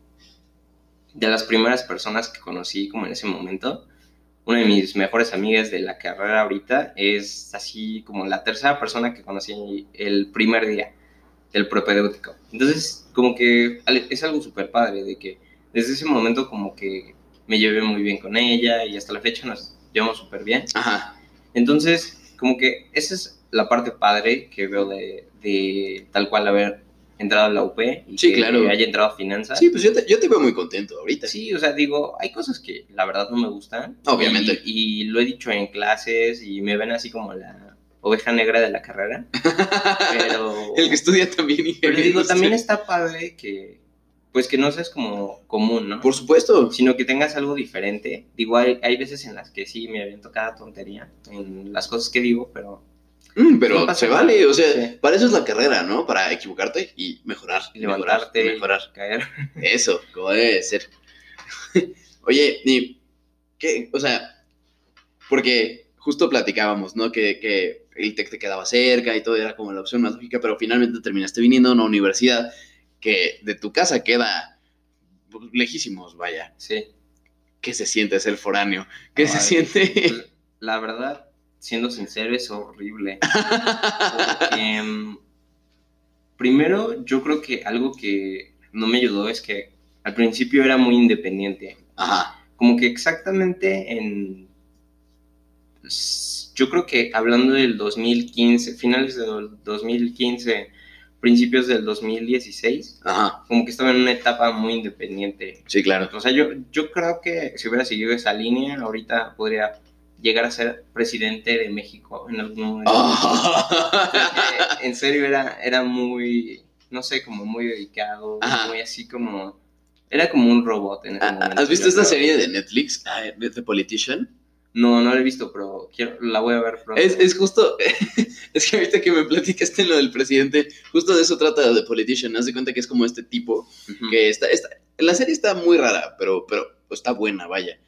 Speaker 1: de las primeras personas que conocí como en ese momento, una de mis mejores amigas de la carrera ahorita es así como la tercera persona que conocí el primer día del propedéutico. Entonces, como que es algo súper padre de que desde ese momento como que me llevé muy bien con ella y hasta la fecha nos llevamos súper bien.
Speaker 2: ajá.
Speaker 1: Entonces, como que esa es la parte padre que veo de, de tal cual haber entrado a la UP y
Speaker 2: Sí,
Speaker 1: que
Speaker 2: claro.
Speaker 1: haya entrado a finanzas.
Speaker 2: Sí, pues yo te, yo te veo muy contento ahorita.
Speaker 1: Sí, o sea, digo, hay cosas que la verdad no me gustan.
Speaker 2: Obviamente.
Speaker 1: Y, y lo he dicho en clases y me ven así como la oveja negra de la carrera. Pero,
Speaker 2: El que estudia también
Speaker 1: pero digo, también está padre que, pues que no seas como común, ¿no?
Speaker 2: Por supuesto.
Speaker 1: sino que tengas algo diferente. Digo, hay, hay veces en las que sí me aviento cada tontería en las cosas que digo, pero
Speaker 2: Mm, pero
Speaker 1: No
Speaker 2: se
Speaker 1: nada.
Speaker 2: vale, o sea,
Speaker 1: Sí.
Speaker 2: para eso es la carrera, ¿no? Para equivocarte y mejorar, y
Speaker 1: levantarte,
Speaker 2: mejorar, y mejorar.
Speaker 1: caer.
Speaker 2: Eso, como debe de ser. Oye, y qué, o sea, porque justo platicábamos, ¿no? Que, que el TEC te quedaba cerca y todo era como la opción más lógica, pero finalmente terminaste viniendo a una universidad que de tu casa queda lejísimos, vaya.
Speaker 1: Sí.
Speaker 2: ¿Qué se siente ser foráneo? ¿Qué se siente?
Speaker 1: La verdad, siendo sincero, es horrible. Porque, mm, primero, yo creo que algo que no me ayudó es que al principio era muy independiente.
Speaker 2: Ajá,
Speaker 1: Como que exactamente en... s- Yo creo que hablando del 2015, finales del 2015, principios del 2016,
Speaker 2: ajá,
Speaker 1: como que estaba en una etapa muy independiente.
Speaker 2: sí, claro.
Speaker 1: O sea, yo, yo creo que si hubiera seguido esa línea, ahorita podría llegar a ser presidente de México en algún momento.
Speaker 2: Ah.
Speaker 1: En serio, era, era muy, no sé, como muy dedicado,
Speaker 2: Ajá.
Speaker 1: muy así como... Era como un robot en ese
Speaker 2: Ah,
Speaker 1: momento.
Speaker 2: ¿Has visto esta
Speaker 1: creo.
Speaker 2: serie de Netflix, ah, de The Politician?
Speaker 1: No, no la he visto, pero quiero, la voy a ver pronto.
Speaker 2: Es, es justo, es que ahorita que me platicaste lo del presidente, justo de eso trata The Politician. Haz de cuenta que es como este tipo que está, está la serie está muy rara, pero, pero está buena, vaya.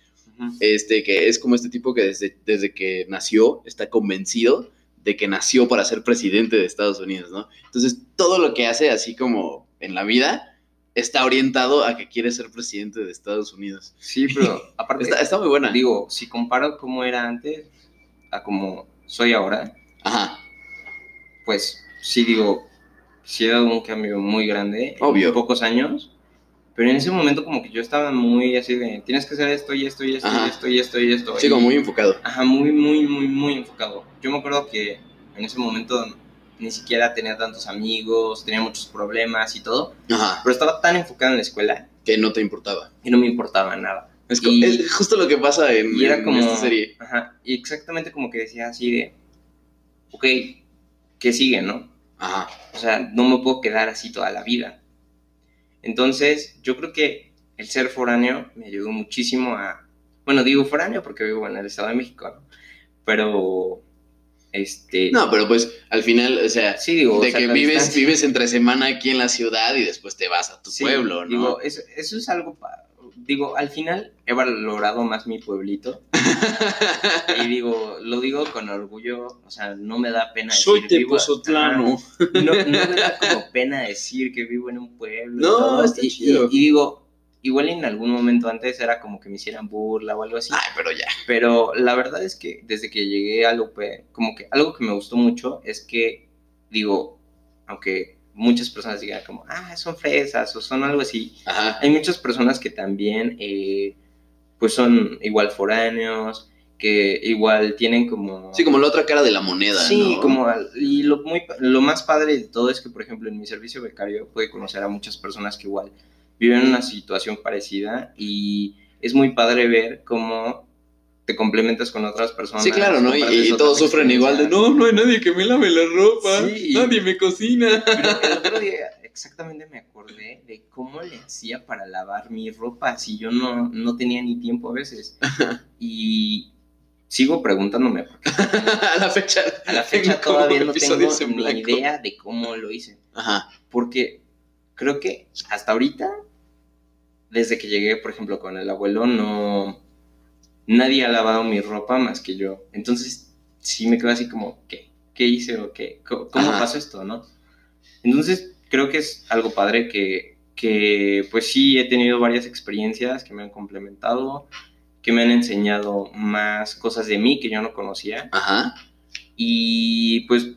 Speaker 2: Este, que es como este tipo que desde, desde que nació está convencido de que nació para ser presidente de Estados Unidos, ¿no? Entonces, todo lo que hace así como en la vida está orientado a que quiere ser presidente de Estados Unidos.
Speaker 1: Sí, pero aparte,
Speaker 2: Está, está muy buena.
Speaker 1: digo, si comparo cómo era antes a como soy ahora,
Speaker 2: Ajá.
Speaker 1: pues sí digo, sí ha dado un cambio muy grande
Speaker 2: Obvio.
Speaker 1: en pocos años, pero en ese momento como que yo estaba muy así de, tienes que hacer esto y esto y esto
Speaker 2: Ajá.
Speaker 1: y esto y esto y esto.
Speaker 2: Sí, como muy enfocado.
Speaker 1: Ajá, muy, muy, muy, muy enfocado. Yo me acuerdo que en ese momento ni siquiera tenía tantos amigos, tenía muchos problemas y todo,
Speaker 2: Ajá.
Speaker 1: pero estaba tan enfocado en la escuela
Speaker 2: Que no te importaba.
Speaker 1: que no me importaba nada.
Speaker 2: Es,
Speaker 1: Y-
Speaker 2: es justo lo que pasa en,
Speaker 1: Y era
Speaker 2: en
Speaker 1: como.
Speaker 2: esta serie.
Speaker 1: Ajá. Y exactamente como que decía así de. Ok, ¿qué sigue, no?
Speaker 2: Ajá.
Speaker 1: O sea, no me puedo quedar así toda la vida. Entonces, yo creo que el ser foráneo me ayudó muchísimo a. Bueno, digo foráneo porque vivo en el Estado de México, ¿no? Pero. Este.
Speaker 2: No, pero pues al final, o sea,
Speaker 1: Sí, digo. o
Speaker 2: de
Speaker 1: sea,
Speaker 2: que vives,
Speaker 1: distancia-
Speaker 2: vives entre semana aquí en la ciudad y después te vas a tu
Speaker 1: Sí,
Speaker 2: pueblo, ¿no?
Speaker 1: Digo, eso, eso es algo. pa- Digo, al final he valorado más mi pueblito. y digo, lo digo con orgullo. O sea, no me da pena decir.
Speaker 2: Soy
Speaker 1: vivo-
Speaker 2: tepozotlano.
Speaker 1: Ajá. No, no me da como pena decir que vivo en un pueblo.
Speaker 2: No,
Speaker 1: todo,
Speaker 2: está
Speaker 1: y,
Speaker 2: chido.
Speaker 1: Y, y digo, igual en algún momento antes era como que me hicieran burla o algo así.
Speaker 2: Ay, pero ya.
Speaker 1: Pero la verdad es que desde que llegué a Lupe, como que algo que me gustó mucho es que, digo, aunque muchas personas digan como, ah, son fresas o son algo así.
Speaker 2: Ajá.
Speaker 1: Hay muchas personas que también, eh, pues son igual foráneos, que igual tienen como...
Speaker 2: Sí, como la otra cara de la moneda,
Speaker 1: Sí,
Speaker 2: ¿no?
Speaker 1: como y lo muy lo más padre de todo es que por ejemplo en mi servicio becario pude conocer a muchas personas que igual viven una situación parecida y es muy padre ver cómo te complementas con otras personas.
Speaker 2: Sí, claro, ¿no? Y, todos sufren igual de, no, no hay nadie que me lave la ropa,
Speaker 1: Sí.
Speaker 2: nadie me cocina.
Speaker 1: Pero el otro día exactamente me acordé de cómo le hacía para lavar mi ropa si yo no, no tenía ni tiempo a veces. Y sigo preguntándome porque
Speaker 2: a la fecha.
Speaker 1: a la fecha todavía no tengo ni idea de cómo lo hice.
Speaker 2: Ajá.
Speaker 1: Porque creo que hasta ahorita, desde que llegué, por ejemplo, con el abuelo, no. Nadie ha lavado mi ropa más que yo. Entonces, sí me quedo así como, ¿qué? ¿Qué hice o qué? ¿Cómo, pasó esto, no? Entonces, creo que es algo padre que, que, pues sí, he tenido varias experiencias que me han complementado, que me han enseñado más cosas de mí que yo no conocía.
Speaker 2: Ajá.
Speaker 1: Y pues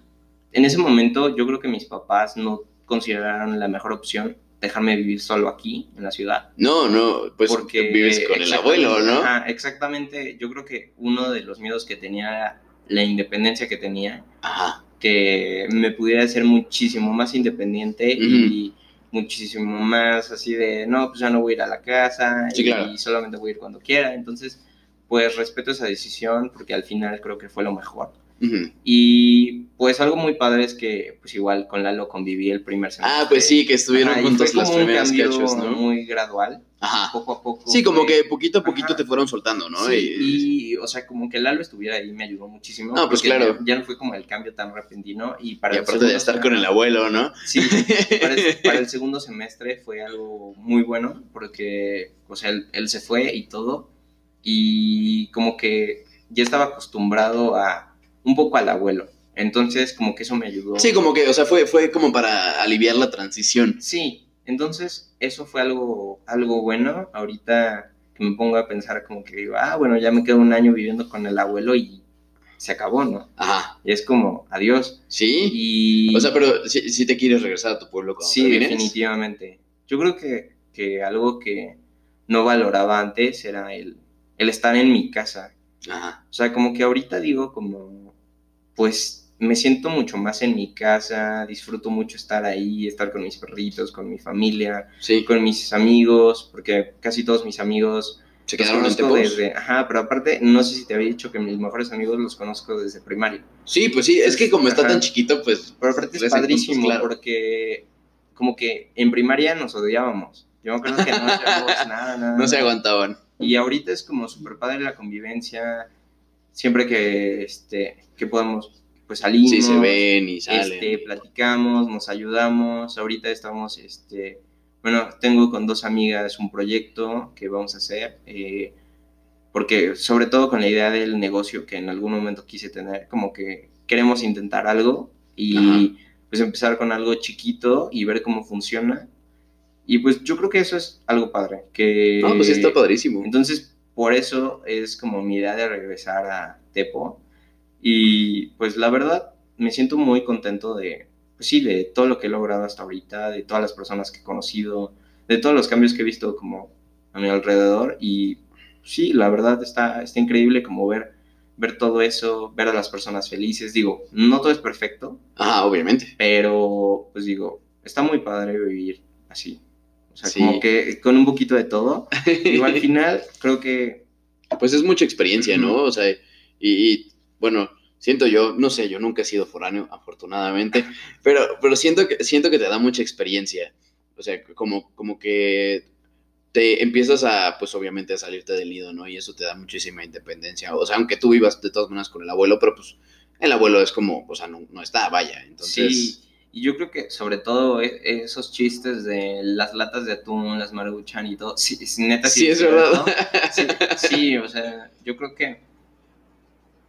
Speaker 1: en ese momento yo creo que mis papás no consideraron la mejor opción dejarme vivir solo aquí en la ciudad.
Speaker 2: No, no, pues
Speaker 1: porque
Speaker 2: vives con el abuelo, ¿no?
Speaker 1: ajá, exactamente, yo creo que uno de los miedos que tenía era la independencia que tenía,
Speaker 2: Ajá.
Speaker 1: que me pudiera ser muchísimo más independiente y muchísimo más así de, no, pues ya no voy a ir a la casa
Speaker 2: Sí,
Speaker 1: y
Speaker 2: claro.
Speaker 1: solamente voy a ir cuando quiera. Entonces, pues respeto esa decisión porque al final creo que fue lo mejor.
Speaker 2: Ujú.
Speaker 1: Y pues algo muy padre es que pues igual con Lalo conviví el primer semestre.
Speaker 2: Ah, pues sí, que estuvieron
Speaker 1: Ajá,
Speaker 2: juntos las primeras cachos, ¿no?
Speaker 1: muy gradual,
Speaker 2: Ajá.
Speaker 1: poco a poco.
Speaker 2: Sí, como
Speaker 1: fue-
Speaker 2: que poquito a poquito
Speaker 1: Ajá.
Speaker 2: te fueron soltando, ¿no?
Speaker 1: Sí,
Speaker 2: Y-
Speaker 1: y, o sea, como que Lalo estuviera ahí me ayudó muchísimo.
Speaker 2: No, pues claro.
Speaker 1: Ya, ya no fue como el cambio tan repentino y para
Speaker 2: y aparte de estar con el abuelo, ¿no?
Speaker 1: Sí, para el, para el segundo semestre fue algo muy bueno porque, o sea, él, él se fue y todo y como que ya estaba acostumbrado a un poco al abuelo. Entonces, como que eso me ayudó.
Speaker 2: Sí, como que, o sea, fue, fue como para aliviar la transición.
Speaker 1: Sí, entonces eso fue algo, algo bueno. Ahorita que me pongo a pensar como que digo, ah, bueno, ya me quedo un año viviendo con el abuelo y se acabó, ¿no?
Speaker 2: Ajá.
Speaker 1: Y es como, adiós.
Speaker 2: Sí.
Speaker 1: Y...
Speaker 2: O sea, pero si te quieres regresar a tu pueblo cuando
Speaker 1: Sí,
Speaker 2: termines?
Speaker 1: definitivamente. Yo creo que, que algo que no valoraba antes era el, el estar en mi casa.
Speaker 2: Ajá.
Speaker 1: O sea, como que ahorita digo como, pues me siento mucho más en mi casa, disfruto mucho estar ahí, estar con mis perritos, con mi familia,
Speaker 2: Sí.
Speaker 1: con mis amigos, porque casi todos mis amigos
Speaker 2: Se
Speaker 1: los
Speaker 2: quedaron en
Speaker 1: conozco desde, ajá, pero aparte, no sé si te había dicho que mis mejores amigos los conozco desde primaria.
Speaker 2: Sí, pues sí, es que como está
Speaker 1: Ajá.
Speaker 2: tan chiquito, pues.
Speaker 1: Pero aparte es padrísimo
Speaker 2: juntos, claro.
Speaker 1: porque como que en primaria nos odiábamos. Yo me acuerdo que no hacíamos nada, nada.
Speaker 2: No se aguantaban.
Speaker 1: Y ahorita es como súper padre la convivencia. Siempre que, este, que podemos, pues salimos.
Speaker 2: Sí, se ven y salen.
Speaker 1: Este, platicamos, nos ayudamos. Ahorita estamos, este, bueno, tengo con dos amigas un proyecto que vamos a hacer. eh, porque sobre todo con la idea del negocio que en algún momento quise tener, como que queremos intentar algo y
Speaker 2: Ajá.
Speaker 1: pues empezar con algo chiquito y ver cómo funciona. Y pues yo creo que eso es algo padre. Que,
Speaker 2: No, pues está padrísimo.
Speaker 1: entonces, por eso es como mi idea de regresar a Tepo. Y pues la verdad, me siento muy contento de, pues sí, de todo lo que he logrado hasta ahorita, de todas las personas que he conocido, de todos los cambios que he visto como a mi alrededor. Y sí, la verdad está, está increíble como ver, ver todo eso, ver a las personas felices. Digo, no todo es perfecto,
Speaker 2: Ajá, obviamente.
Speaker 1: pero pues digo, está muy padre vivir así. O sea,
Speaker 2: Sí.
Speaker 1: como que con un poquito de todo. Digo, al final creo que
Speaker 2: Pues es mucha experiencia, ¿no? O sea, y, y, bueno, siento yo, no sé, yo nunca he sido foráneo, afortunadamente, pero, pero siento, que, siento que te da mucha experiencia. O sea, como, como que te empiezas a, pues obviamente, a salirte del nido, ¿no? Y eso te da muchísima independencia. O sea, aunque tú vivas de todas maneras con el abuelo, pero pues el abuelo es como, o sea, no, no está, vaya. Entonces,
Speaker 1: sí. Y yo creo que sobre todo e- esos chistes de las latas de atún, las maruchan y todo, sí, sí, neta
Speaker 2: Sí, es
Speaker 1: cierto.
Speaker 2: verdad.
Speaker 1: Sí, sí, o sea, yo creo que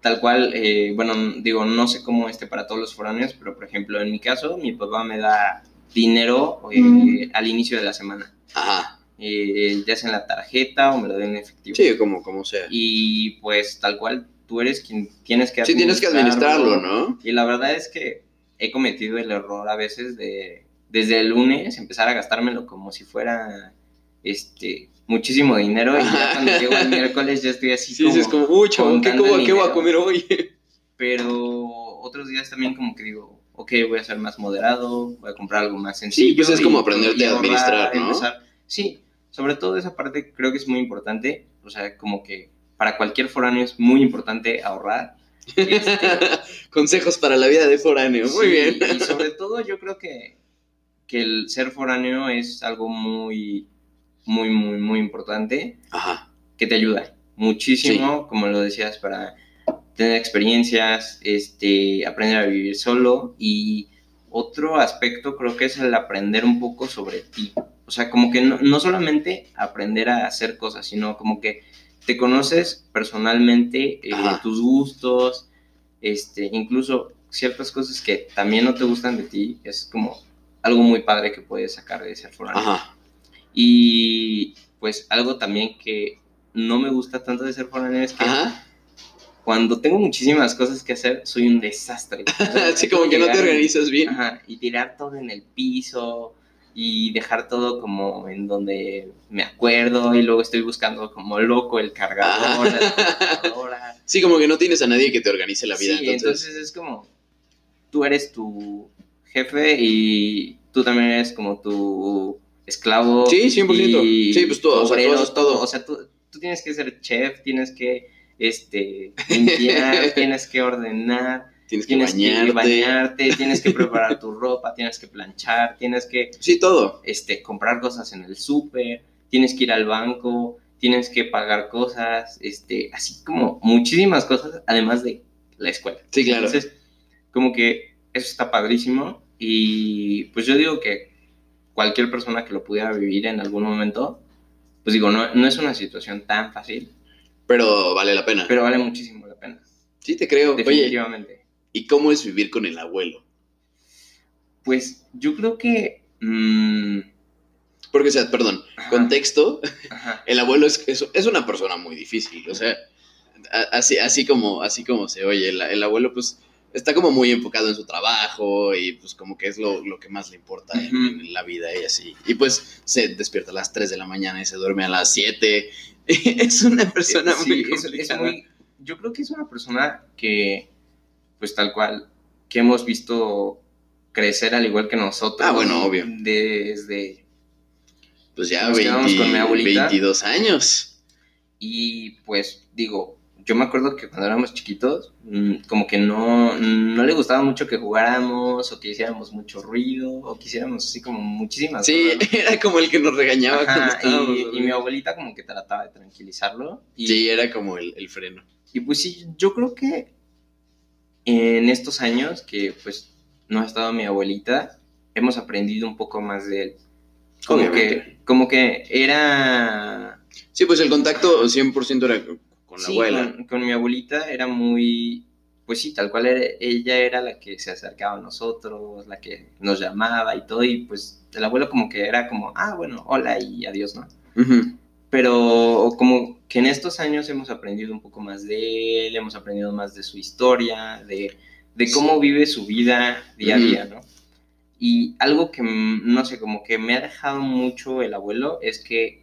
Speaker 1: tal cual, eh, bueno, digo, no sé cómo esté para todos los foráneos, pero por ejemplo, en mi caso, mi papá me da dinero eh,
Speaker 3: Mm.
Speaker 1: al inicio de la semana,
Speaker 2: ajá.
Speaker 1: eh, ya sea en la tarjeta o me lo den en efectivo.
Speaker 2: Sí, como, como sea.
Speaker 1: Y pues tal cual, tú eres quien tienes que
Speaker 2: Sí, tienes que administrarlo, ¿no?
Speaker 1: Y la verdad es que he cometido el error a veces de desde el lunes empezar a gastármelo como si fuera este muchísimo dinero y ya cuando llego el miércoles ya estoy así
Speaker 2: Sí,
Speaker 1: como,
Speaker 2: sí, es como, chavo, ¿qué, qué voy a
Speaker 1: dinero".
Speaker 2: comer hoy?
Speaker 1: pero otros días también como que digo, ok, voy a ser más moderado, voy a comprar algo más sencillo.
Speaker 2: pues es como aprenderte a administrar, ¿no?
Speaker 1: empezar. Sí, sobre todo esa parte creo que es muy importante, o sea, como que para cualquier foráneo es muy importante ahorrar. Este,
Speaker 2: Consejos para la vida de foráneo. Muy
Speaker 1: Sí,
Speaker 2: bien.
Speaker 1: Y sobre todo yo creo que, que el ser foráneo es algo muy, muy, muy, muy importante
Speaker 2: Ajá.
Speaker 1: que te ayuda muchísimo, como lo decías, para tener experiencias, este, aprender a vivir solo y otro aspecto creo que es el aprender un poco sobre ti. O sea, como que no, no solamente aprender a hacer cosas, sino como que te conoces personalmente, eh, tus gustos, este, incluso ciertas cosas que también no te gustan de ti, es como algo muy padre que puedes sacar de ser foráneo.
Speaker 2: Ajá.
Speaker 1: Y pues algo también que no me gusta tanto de ser foráneo es que
Speaker 2: Ajá.
Speaker 1: cuando tengo muchísimas cosas que hacer, soy un desastre.
Speaker 2: Así como que no te organizas bien.
Speaker 1: Ajá, y tirar todo en el piso y dejar todo como en donde me acuerdo y luego estoy buscando como loco el cargador, la computadora.
Speaker 2: Sí, como que no tienes a nadie que te organice la vida.
Speaker 1: Sí,
Speaker 2: entonces,
Speaker 1: entonces es como tú eres tu jefe y tú también eres como tu esclavo.
Speaker 2: Sí, 100%.
Speaker 1: y
Speaker 2: Sí, pues todo, o sea, tú haces todo.
Speaker 1: O sea, tú, tú tienes que ser chef, tienes que este, limpiar, tienes que ordenar,
Speaker 2: tienes que
Speaker 1: tienes
Speaker 2: bañarte.
Speaker 1: que bañarte, tienes que preparar tu ropa, tienes que planchar, tienes que
Speaker 2: Sí, todo.
Speaker 1: este, comprar cosas en el súper, tienes que ir al banco, tienes que pagar cosas, este, así como muchísimas cosas, además de la escuela.
Speaker 2: Sí, claro.
Speaker 1: Entonces, como que eso está padrísimo y pues yo digo que cualquier persona que lo pudiera vivir en algún momento, pues digo, no, no es una situación tan fácil,
Speaker 2: Pero vale la pena.
Speaker 1: pero vale muchísimo la pena,
Speaker 2: sí, te creo. Oye,
Speaker 1: definitivamente.
Speaker 2: ¿Y cómo es vivir con el abuelo?
Speaker 1: Pues yo creo que... mm,
Speaker 2: Porque, o sea, perdón,
Speaker 1: ajá,
Speaker 2: contexto,
Speaker 1: ajá.
Speaker 2: el abuelo es, es, es una persona muy difícil, o sea, así, así, como, así como se oye, el, el abuelo pues está como muy enfocado en su trabajo y pues como que es lo, lo que más le importa en, la vida y así. Y pues se despierta a las 3 de la mañana y se duerme a las 7. es una persona
Speaker 1: Sí,
Speaker 2: muy
Speaker 1: es- es
Speaker 2: complicada.
Speaker 1: muy- yo creo que es una persona que, pues tal cual, que hemos visto crecer al igual que nosotros.
Speaker 2: Ah, bueno, obvio.
Speaker 1: Desde...
Speaker 2: Pues ya
Speaker 1: Nos quedamos con mi
Speaker 2: 20
Speaker 1: abuelita.
Speaker 2: 22 años.
Speaker 1: Y pues digo, yo me acuerdo que cuando éramos chiquitos, mm, como que no, no le gustaba mucho que jugáramos o que hiciéramos mucho ruido o que hiciéramos así como muchísimas
Speaker 2: Sí,
Speaker 1: cosas. ¿no?
Speaker 2: era como el que nos regañaba cuando estábamos.
Speaker 1: y, y mi abuelita como que trataba de tranquilizarlo. Y,
Speaker 2: Sí, era como el, el freno.
Speaker 1: Y pues sí, yo creo que en estos años que pues no ha estado mi abuelita, hemos aprendido un poco más de él. Como
Speaker 2: Obviamente.
Speaker 1: que, como que era...
Speaker 2: Sí, pues el contacto 100% era con la
Speaker 1: sí,
Speaker 2: abuela.
Speaker 1: Con, con mi abuelita era muy... Pues sí, tal cual era- ella era la que se acercaba a nosotros, la que nos llamaba y todo, y pues el abuelo como que era como, ah, bueno, hola y adiós, ¿no?
Speaker 2: Ujú.
Speaker 1: Pero como que en estos años hemos aprendido un poco más de él, hemos aprendido más de su historia, de, de cómo
Speaker 2: Sí.
Speaker 1: vive su vida día a día, ¿no? Y algo que, mm, no sé, como que me ha dejado mucho el abuelo es que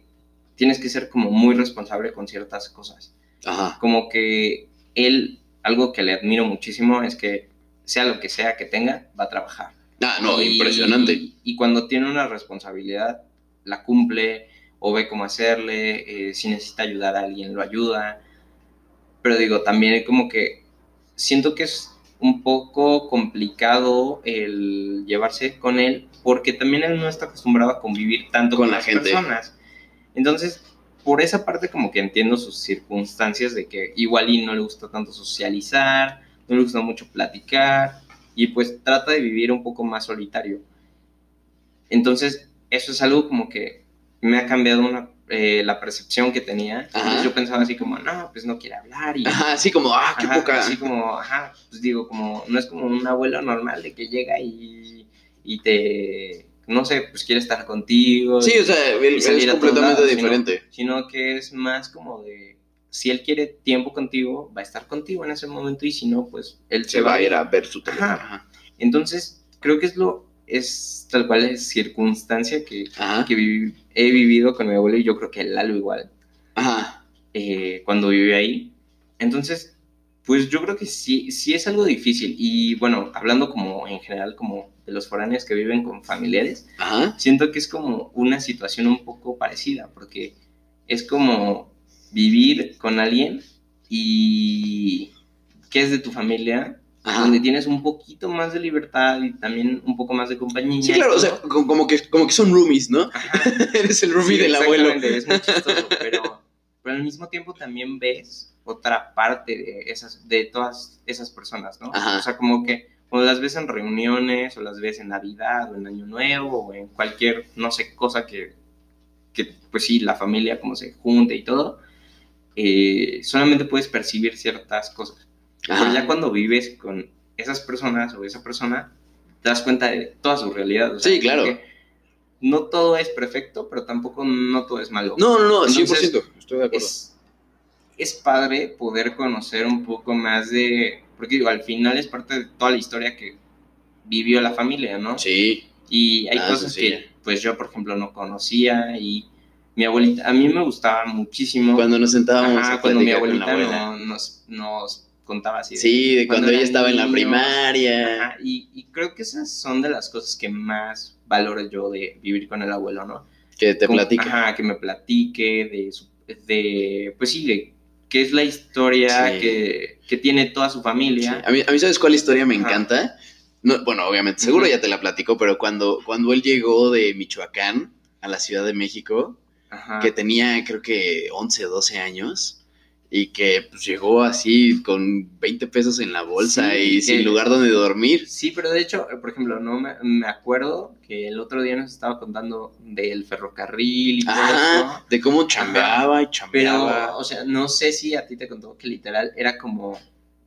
Speaker 1: tienes que ser como muy responsable con ciertas cosas.
Speaker 2: Ajá.
Speaker 1: Como que él, algo que le admiro muchísimo es que sea lo que sea que tenga, va a trabajar.
Speaker 2: Ah, no,
Speaker 1: Y-
Speaker 2: impresionante.
Speaker 1: Y cuando tiene una responsabilidad, la cumple o ve cómo hacerle, eh, si necesita ayudar a alguien, lo ayuda. Pero digo, también como que siento que es un poco complicado el llevarse con él porque también él no está acostumbrado a convivir tanto
Speaker 2: Con
Speaker 1: con,
Speaker 2: la
Speaker 1: las
Speaker 2: gente.
Speaker 1: personas. Entonces, por esa parte como que entiendo sus circunstancias de que igual y no le gusta tanto socializar, no le gusta mucho platicar y pues trata de vivir un poco más solitario. Entonces, eso es algo como que me ha cambiado una, eh, la percepción que tenía. Entonces, yo pensaba así como, no, pues no quiere hablar y...
Speaker 2: Ajá, así como, ah, qué
Speaker 1: Ajá,
Speaker 2: poca.
Speaker 1: Así como, ajá, pues digo, como, no es como un abuelo normal de que llega y, y te, no sé, pues quiere estar contigo.
Speaker 2: Sí, o sea, él, él
Speaker 1: salir
Speaker 2: es completamente
Speaker 1: lados,
Speaker 2: diferente.
Speaker 1: Sino que es más como de, si él quiere tiempo contigo, va a estar contigo en ese momento y si no, pues él
Speaker 2: Se va a ir a ver su teléfono.
Speaker 1: Ajá. Entonces, creo que es lo es tal cual es circunstancia que, he vivido con mi abuelo y yo creo que Lalo igual,
Speaker 2: Ajá.
Speaker 1: eh, cuando viví ahí. Entonces, pues yo creo que sí, sí es algo difícil. Y bueno, hablando como en general como de los foráneos que viven con familiares,
Speaker 2: Ajá.
Speaker 1: siento que es como una situación un poco parecida, porque es como vivir con alguien y que es de tu familia,
Speaker 2: Ajá.
Speaker 1: donde tienes un poquito más de libertad y también un poco más de compañía.
Speaker 2: Sí, claro, o sea, co- como que, como que son roomies, ¿no? Eres el roomie
Speaker 1: Sí,
Speaker 2: del abuelo.
Speaker 1: Es muy chistoso, pero, pero al mismo tiempo también ves otra parte de esas, de todas esas personas, ¿no?
Speaker 2: Ajá.
Speaker 1: O sea, como que cuando las ves en reuniones, o las ves en Navidad, o en Año Nuevo, o en cualquier, no sé, cosa que, que pues sí, la familia como se junte y todo, eh, solamente puedes percibir ciertas cosas. Pero ya cuando vives con esas personas o esa persona, te das cuenta de toda su realidad. o sea,
Speaker 2: Sí, claro.
Speaker 1: No todo es perfecto, pero tampoco no todo es malo.
Speaker 2: No, no, no,
Speaker 1: Entonces,
Speaker 2: 100%. Estoy de acuerdo.
Speaker 1: es, es padre poder conocer un poco más de, porque digo, al final es parte de toda la historia que vivió la familia, ¿no?
Speaker 2: Sí.
Speaker 1: Y hay
Speaker 2: Ah,
Speaker 1: cosas
Speaker 2: sí,
Speaker 1: que pues yo, por ejemplo, no conocía y mi abuelita, a mí me gustaba muchísimo.
Speaker 2: Cuando nos sentábamos
Speaker 1: Ajá,
Speaker 2: a
Speaker 1: cuando mi abuelita
Speaker 2: abuela.
Speaker 1: no- nos, nos contaba así. de-
Speaker 2: Sí, de cuando,
Speaker 1: cuando
Speaker 2: ella estaba en la primaria.
Speaker 1: Ajá, y, y creo que esas son de las cosas que más valoro yo de vivir con el abuelo, ¿no?
Speaker 2: Que te
Speaker 1: Como-
Speaker 2: platica.
Speaker 1: Ajá, que me platique de, su- de pues sí, de qué es la historia
Speaker 2: Sí.
Speaker 1: que, que tiene toda su
Speaker 2: Sí.
Speaker 1: familia.
Speaker 2: A, mí, a mí, ¿sabes cuál historia me
Speaker 1: Ajá.
Speaker 2: encanta? No, bueno, obviamente, seguro
Speaker 1: Ujú.
Speaker 2: ya te la platicó, pero cuando, cuando él llegó de Michoacán a la Ciudad de México,
Speaker 1: Ajá.
Speaker 2: que tenía creo que 11 o 12 años, y que pues, llegó así con 20 pesos en la bolsa
Speaker 1: Sí,
Speaker 2: y sin lugar donde dormir.
Speaker 1: Sí, pero de hecho, por ejemplo, no me, me acuerdo que el otro día nos estaba contando del ferrocarril y todo
Speaker 2: Ajá,
Speaker 1: eso.
Speaker 2: de cómo chambeaba y
Speaker 1: Pero,
Speaker 2: chambeaba.
Speaker 1: o sea, no sé si a ti te contó que literal era como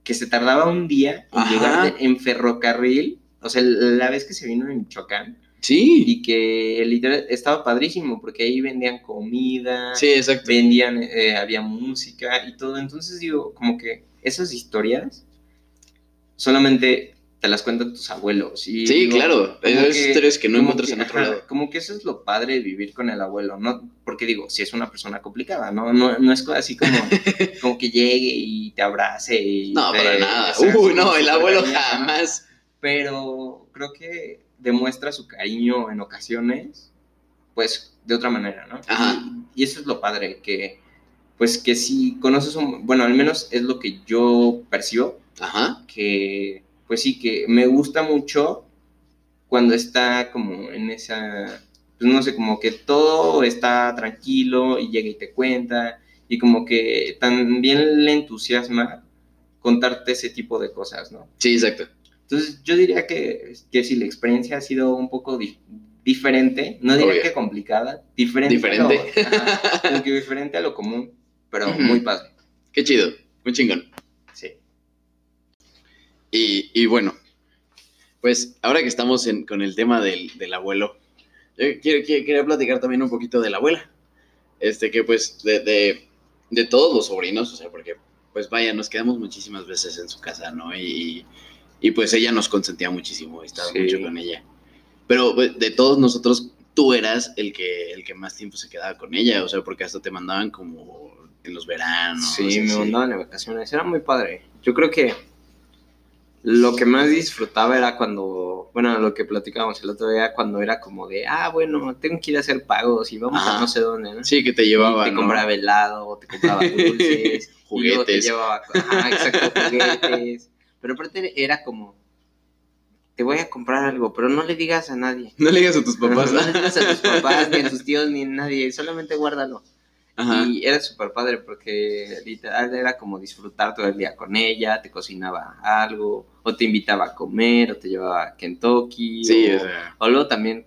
Speaker 1: que se tardaba un día en
Speaker 2: Ajá.
Speaker 1: llegar de- en ferrocarril. O sea, la vez que se vino en Michoacán
Speaker 2: sí,
Speaker 1: y que literal estaba padrísimo porque ahí vendían comida,
Speaker 2: sí, exacto.
Speaker 1: vendían, eh, había música y todo. Entonces digo, como que esas historias solamente te las cuentan tus abuelos. Y
Speaker 2: Sí,
Speaker 1: digo,
Speaker 2: claro,
Speaker 1: como
Speaker 2: esas historias que no encuentras
Speaker 1: que,
Speaker 2: en otro
Speaker 1: ajá,
Speaker 2: lado.
Speaker 1: Como que eso es lo padre de vivir con el abuelo, ¿no? Porque digo, si es una persona complicada, ¿no? No, no es así como, como que llegue y te abrace y
Speaker 2: No,
Speaker 1: te-
Speaker 2: para nada.
Speaker 1: o sea,
Speaker 2: Uy, no, el abuelo jamás.
Speaker 1: Pero creo que demuestra su cariño en ocasiones, pues, de otra manera, ¿no?
Speaker 2: Ajá.
Speaker 1: Y, y eso es lo padre, que, pues, que si conoces un... Bueno, al menos es lo que yo percibo,
Speaker 2: Ajá.
Speaker 1: que pues sí, que me gusta mucho cuando está como en esa, pues no sé, como que todo está tranquilo y llega y te cuenta y como que también le entusiasma contarte ese tipo de cosas, ¿no?
Speaker 2: Sí, exacto.
Speaker 1: Entonces yo diría que, que si la experiencia ha sido un poco di- diferente, no diría
Speaker 2: Obvio.
Speaker 1: que complicada, diferente.
Speaker 2: Diferente.
Speaker 1: a lo- ajá, que diferente a lo común, pero muy padre.
Speaker 2: Qué chido, muy chingón.
Speaker 1: Sí.
Speaker 2: Y, y bueno, pues ahora que estamos en- con el tema del, del abuelo, yo quiero, quiero- quería platicar también un poquito de la abuela. Este, que pues de, de, de todos los sobrinos, o sea, porque pues vaya, nos quedamos muchísimas veces en su casa, ¿no? Y, y pues ella nos consentía muchísimo, estaba
Speaker 1: Sí.
Speaker 2: mucho con ella. Pero pues, de todos nosotros, tú eras el que, el que más tiempo se quedaba con ella, o sea, porque hasta te mandaban como en los veranos.
Speaker 1: Sí, me mandaban de vacaciones, era muy padre. Yo creo que lo que más disfrutaba era cuando, bueno, lo que platicábamos el otro día, cuando era como de, ah, bueno, tengo que ir a hacer pagos y vamos
Speaker 2: Ajá.
Speaker 1: a no sé dónde, ¿no?
Speaker 2: Sí, que te
Speaker 1: Y
Speaker 2: llevaba,
Speaker 1: te
Speaker 2: ¿no?
Speaker 1: compraba helado, te compraba dulces, te
Speaker 2: Juguetes.
Speaker 1: llevaba, ajá, exacto, juguetes. Pero aparte era como, te voy a comprar algo, pero no le digas a nadie.
Speaker 2: No le digas a tus papás.
Speaker 1: No le digas a tus papás, ni a tus tíos, ni a nadie, solamente guárdalo.
Speaker 2: Ajá.
Speaker 1: Y era súper padre porque literal era como disfrutar todo el día con ella, te cocinaba algo, o te invitaba a comer, o te llevaba a Kentucky.
Speaker 2: Sí,
Speaker 1: o,
Speaker 2: o sea.
Speaker 1: o luego también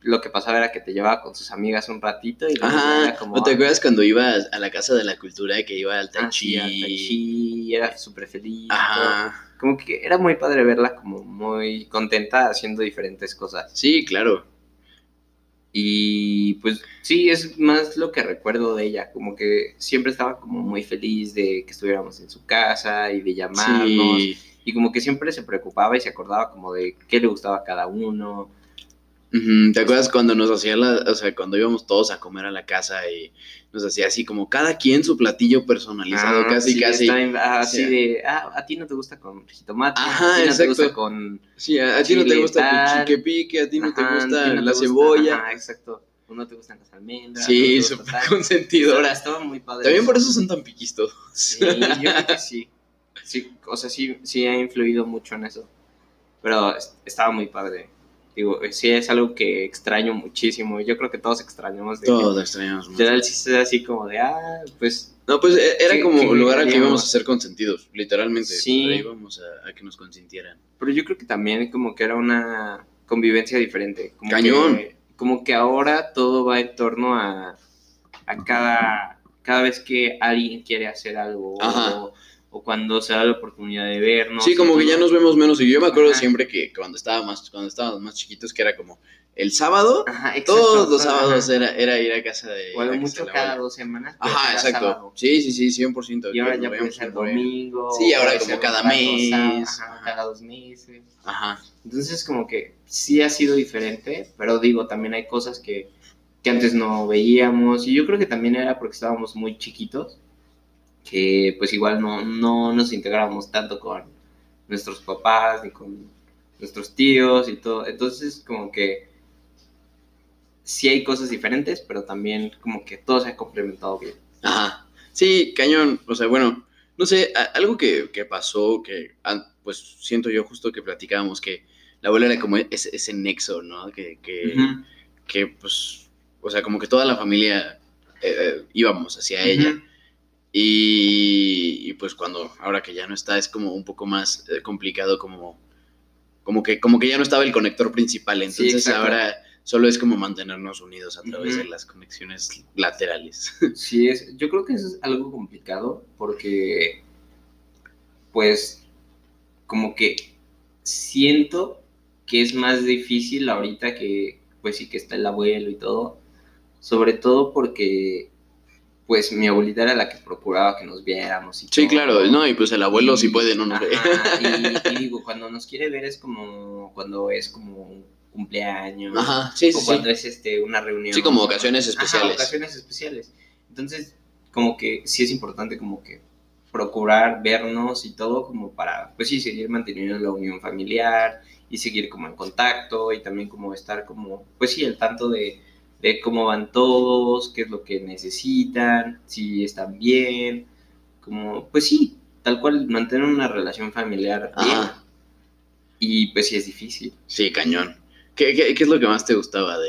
Speaker 1: lo que pasaba era que te llevaba con sus amigas un ratito y
Speaker 2: Ajá.
Speaker 1: como...
Speaker 2: ¿No te acuerdas cuando ibas a la casa de la cultura que iba al
Speaker 1: ah,
Speaker 2: Tai
Speaker 1: sí,
Speaker 2: Chi?
Speaker 1: al Tai Chi, era súper feliz. todo. Como que era muy padre verla como muy contenta haciendo diferentes cosas.
Speaker 2: Sí, claro.
Speaker 1: Y pues sí, es más lo que recuerdo de ella, como que siempre estaba como muy feliz de que estuviéramos en su casa y de llamarnos.
Speaker 2: Sí.
Speaker 1: Y como que siempre se preocupaba y se acordaba como de qué le gustaba a cada uno.
Speaker 2: ¿Te acuerdas cuando nos hacía la, o sea, cuando íbamos todos a comer a la casa y nos hacía así como cada quien su platillo personalizado,
Speaker 1: Ah,
Speaker 2: casi,
Speaker 1: sí,
Speaker 2: casi.
Speaker 1: está así
Speaker 2: Sí.
Speaker 1: de, ah, a ti no te gusta con jitomate,
Speaker 2: Ajá,
Speaker 1: a ti no te gusta con...
Speaker 2: Sí, a, a ti no te gusta el chique pique, a ti no te
Speaker 1: ajá,
Speaker 2: gusta
Speaker 1: te
Speaker 2: la
Speaker 1: gusta-
Speaker 2: cebolla.
Speaker 1: Ajá, exacto. No te gustan las almendras.
Speaker 2: sí,
Speaker 1: no gusta
Speaker 2: súper consentidora.
Speaker 1: estaba muy padre.
Speaker 2: También por eso son tan piquis todos.
Speaker 1: Sí, yo creo que sí. Sí, o sea, sí, sí ha influido mucho en eso. Pero es- estaba muy padre. Digo, sí es algo que extraño muchísimo. Yo creo que todos extrañamos de que
Speaker 2: Todos extrañamos mucho.
Speaker 1: literal sí es así como de, ah, pues
Speaker 2: No, pues e- era
Speaker 1: ¿Qué-
Speaker 2: como un lugar al que íbamos a ser consentidos, literalmente.
Speaker 1: Sí.
Speaker 2: Ahí íbamos a, a que nos consintieran.
Speaker 1: Pero yo creo que también como que era una convivencia diferente. Como
Speaker 2: Cañón.
Speaker 1: Que, como que ahora todo va en torno a, a cada, cada vez que alguien quiere hacer algo
Speaker 2: Ajá.
Speaker 1: o, o cuando se da la oportunidad de vernos.
Speaker 2: sí, como que ya nos vemos menos. Y yo me acuerdo
Speaker 1: Ajá.
Speaker 2: siempre que cuando, estaba más, cuando estábamos más chiquitos, que era como el sábado,
Speaker 1: Ajá, exacto.
Speaker 2: todos los sábados era, era ir a casa de.
Speaker 1: O
Speaker 2: a
Speaker 1: mucho
Speaker 2: de
Speaker 1: cada dos semanas.
Speaker 2: Ajá, exacto.
Speaker 1: sábado.
Speaker 2: Sí, sí, sí, 100%.
Speaker 1: Y ahora ya puede ser domingo.
Speaker 2: Sí, ahora como cada mes.
Speaker 1: Ajá. cada dos meses.
Speaker 2: Ajá.
Speaker 1: Entonces como que sí ha sido diferente, pero digo, también hay cosas que, que antes no veíamos y yo creo que también era porque estábamos muy chiquitos, que pues igual no, no nos integrábamos tanto con nuestros papás ni con nuestros tíos y todo. Entonces como que sí hay cosas diferentes, pero también como que todo se ha complementado bien.
Speaker 2: Ajá. Sí, cañón. O sea, bueno, no sé, algo que, que pasó, que ah, pues siento yo justo que platicábamos, que la abuela era como ese, ese nexo, ¿no? Que, que, que, pues, o sea, como que toda la familia eh, eh, íbamos hacia ella. Y, y, pues cuando, ahora que ya no está, es como un poco más eh, complicado, como, como, que, como que ya no estaba el conector principal. Entonces ahora solo es como mantenernos unidos a través de las conexiones laterales.
Speaker 1: Sí, es, yo creo que eso es algo complicado porque, pues, como que siento que es más difícil ahorita que, pues sí, que está el abuelo y todo, sobre todo porque, pues, mi abuelita era la que procuraba que nos viéramos y
Speaker 2: Sí,
Speaker 1: todo.
Speaker 2: claro, no, y pues el abuelo si
Speaker 1: Y-
Speaker 2: puede, no nos ve.
Speaker 1: ajá, y, y digo, cuando nos quiere ver es como, cuando es como un cumpleaños,
Speaker 2: Ajá, sí, sí,
Speaker 1: o
Speaker 2: sí.
Speaker 1: cuando es este una reunión.
Speaker 2: Sí, como ocasiones
Speaker 1: Ajá,
Speaker 2: especiales.
Speaker 1: ocasiones especiales. Entonces, como que sí es importante como que procurar vernos y todo como para, pues sí, seguir manteniendo la unión familiar y seguir como en contacto y también como estar como, pues sí, al tanto de, de cómo van todos, qué es lo que necesitan, si están bien, como, pues sí, tal cual mantener una relación familiar bien.
Speaker 2: Ajá.
Speaker 1: Y pues sí es difícil.
Speaker 2: Sí, cañón. ¿Qué, qué, qué es lo que más te gustaba de...?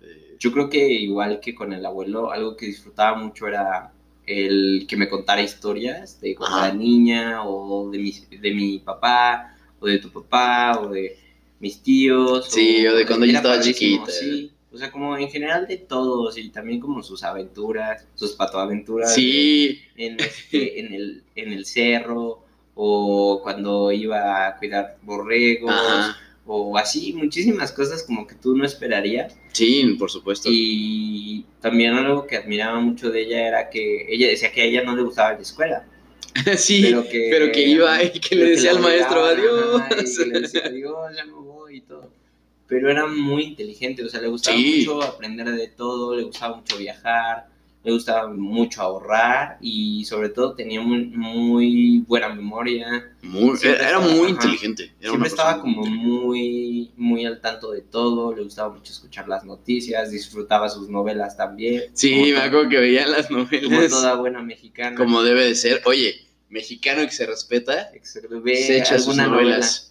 Speaker 2: de-
Speaker 1: Yo creo que igual que con el abuelo, algo que disfrutaba mucho era el que me contara historias de cuando era niña, o de mi, de mi papá, o de tu papá, o de mis tíos.
Speaker 2: Sí, o de cuando yo estaba chiquita.
Speaker 1: Sí, o sea, como en general de todos, y también como sus aventuras, sus patoaventuras
Speaker 2: Sí,
Speaker 1: en, este, en, el, en el cerro, o cuando iba a cuidar borregos,
Speaker 2: ajá.
Speaker 1: o así, muchísimas cosas como que tú no esperarías.
Speaker 2: Sí, por supuesto.
Speaker 1: Y también algo que admiraba mucho de ella era que ella decía que a ella no le gustaba la escuela.
Speaker 2: sí,
Speaker 1: pero que,
Speaker 2: pero que iba y que le decía al maestro adiós.
Speaker 1: y que le decía adiós, ya me voy y todo. Pero era muy inteligente, o sea, le gustaba
Speaker 2: Sí.
Speaker 1: mucho aprender de todo, le gustaba mucho viajar, le gustaba mucho ahorrar y sobre todo tenía muy, muy buena memoria.
Speaker 2: Muy- era muy
Speaker 1: ajá.
Speaker 2: inteligente. Era
Speaker 1: Siempre estaba como muy, muy al tanto de todo, le gustaba mucho escuchar las noticias, disfrutaba sus novelas también.
Speaker 2: Sí,
Speaker 1: como
Speaker 2: me acuerdo que veía las
Speaker 1: Como
Speaker 2: novelas
Speaker 1: toda buena mexicana.
Speaker 2: como debe de ser. Oye, mexicano que se respeta,
Speaker 1: ve
Speaker 2: se echa sus novelas.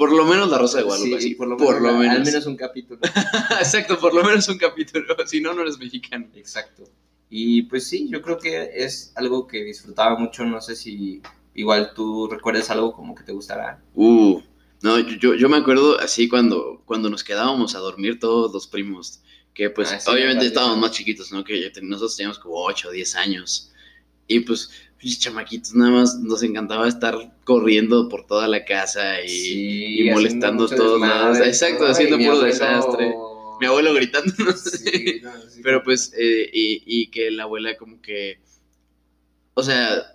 Speaker 2: Por lo menos La Rosa de. Guadalupe,
Speaker 1: Sí,
Speaker 2: sí.
Speaker 1: por lo menos, al menos un capítulo.
Speaker 2: Exacto, por lo menos un capítulo. Si no, no eres mexicano.
Speaker 1: Exacto. Y pues sí, yo creo que es algo que disfrutaba mucho. No sé si igual tú recuerdas algo como que te gustará.
Speaker 2: Uh, no, yo, yo, me acuerdo así cuando, cuando nos quedábamos a dormir todos los primos, que pues
Speaker 1: Ah, sí,
Speaker 2: obviamente estábamos más chiquitos, ¿no? Que nosotros teníamos como 8 o 10 años. Y pues, chamaquitos, nada más nos encantaba estar corriendo por toda la casa y,
Speaker 1: Sí,
Speaker 2: y molestando todos lados. Exacto, haciendo puro
Speaker 1: abuelo-
Speaker 2: desastre. Mi abuelo gritando.
Speaker 1: Sí, no, sí.
Speaker 2: Pero pues, eh, y, y que la abuela como que, o sea,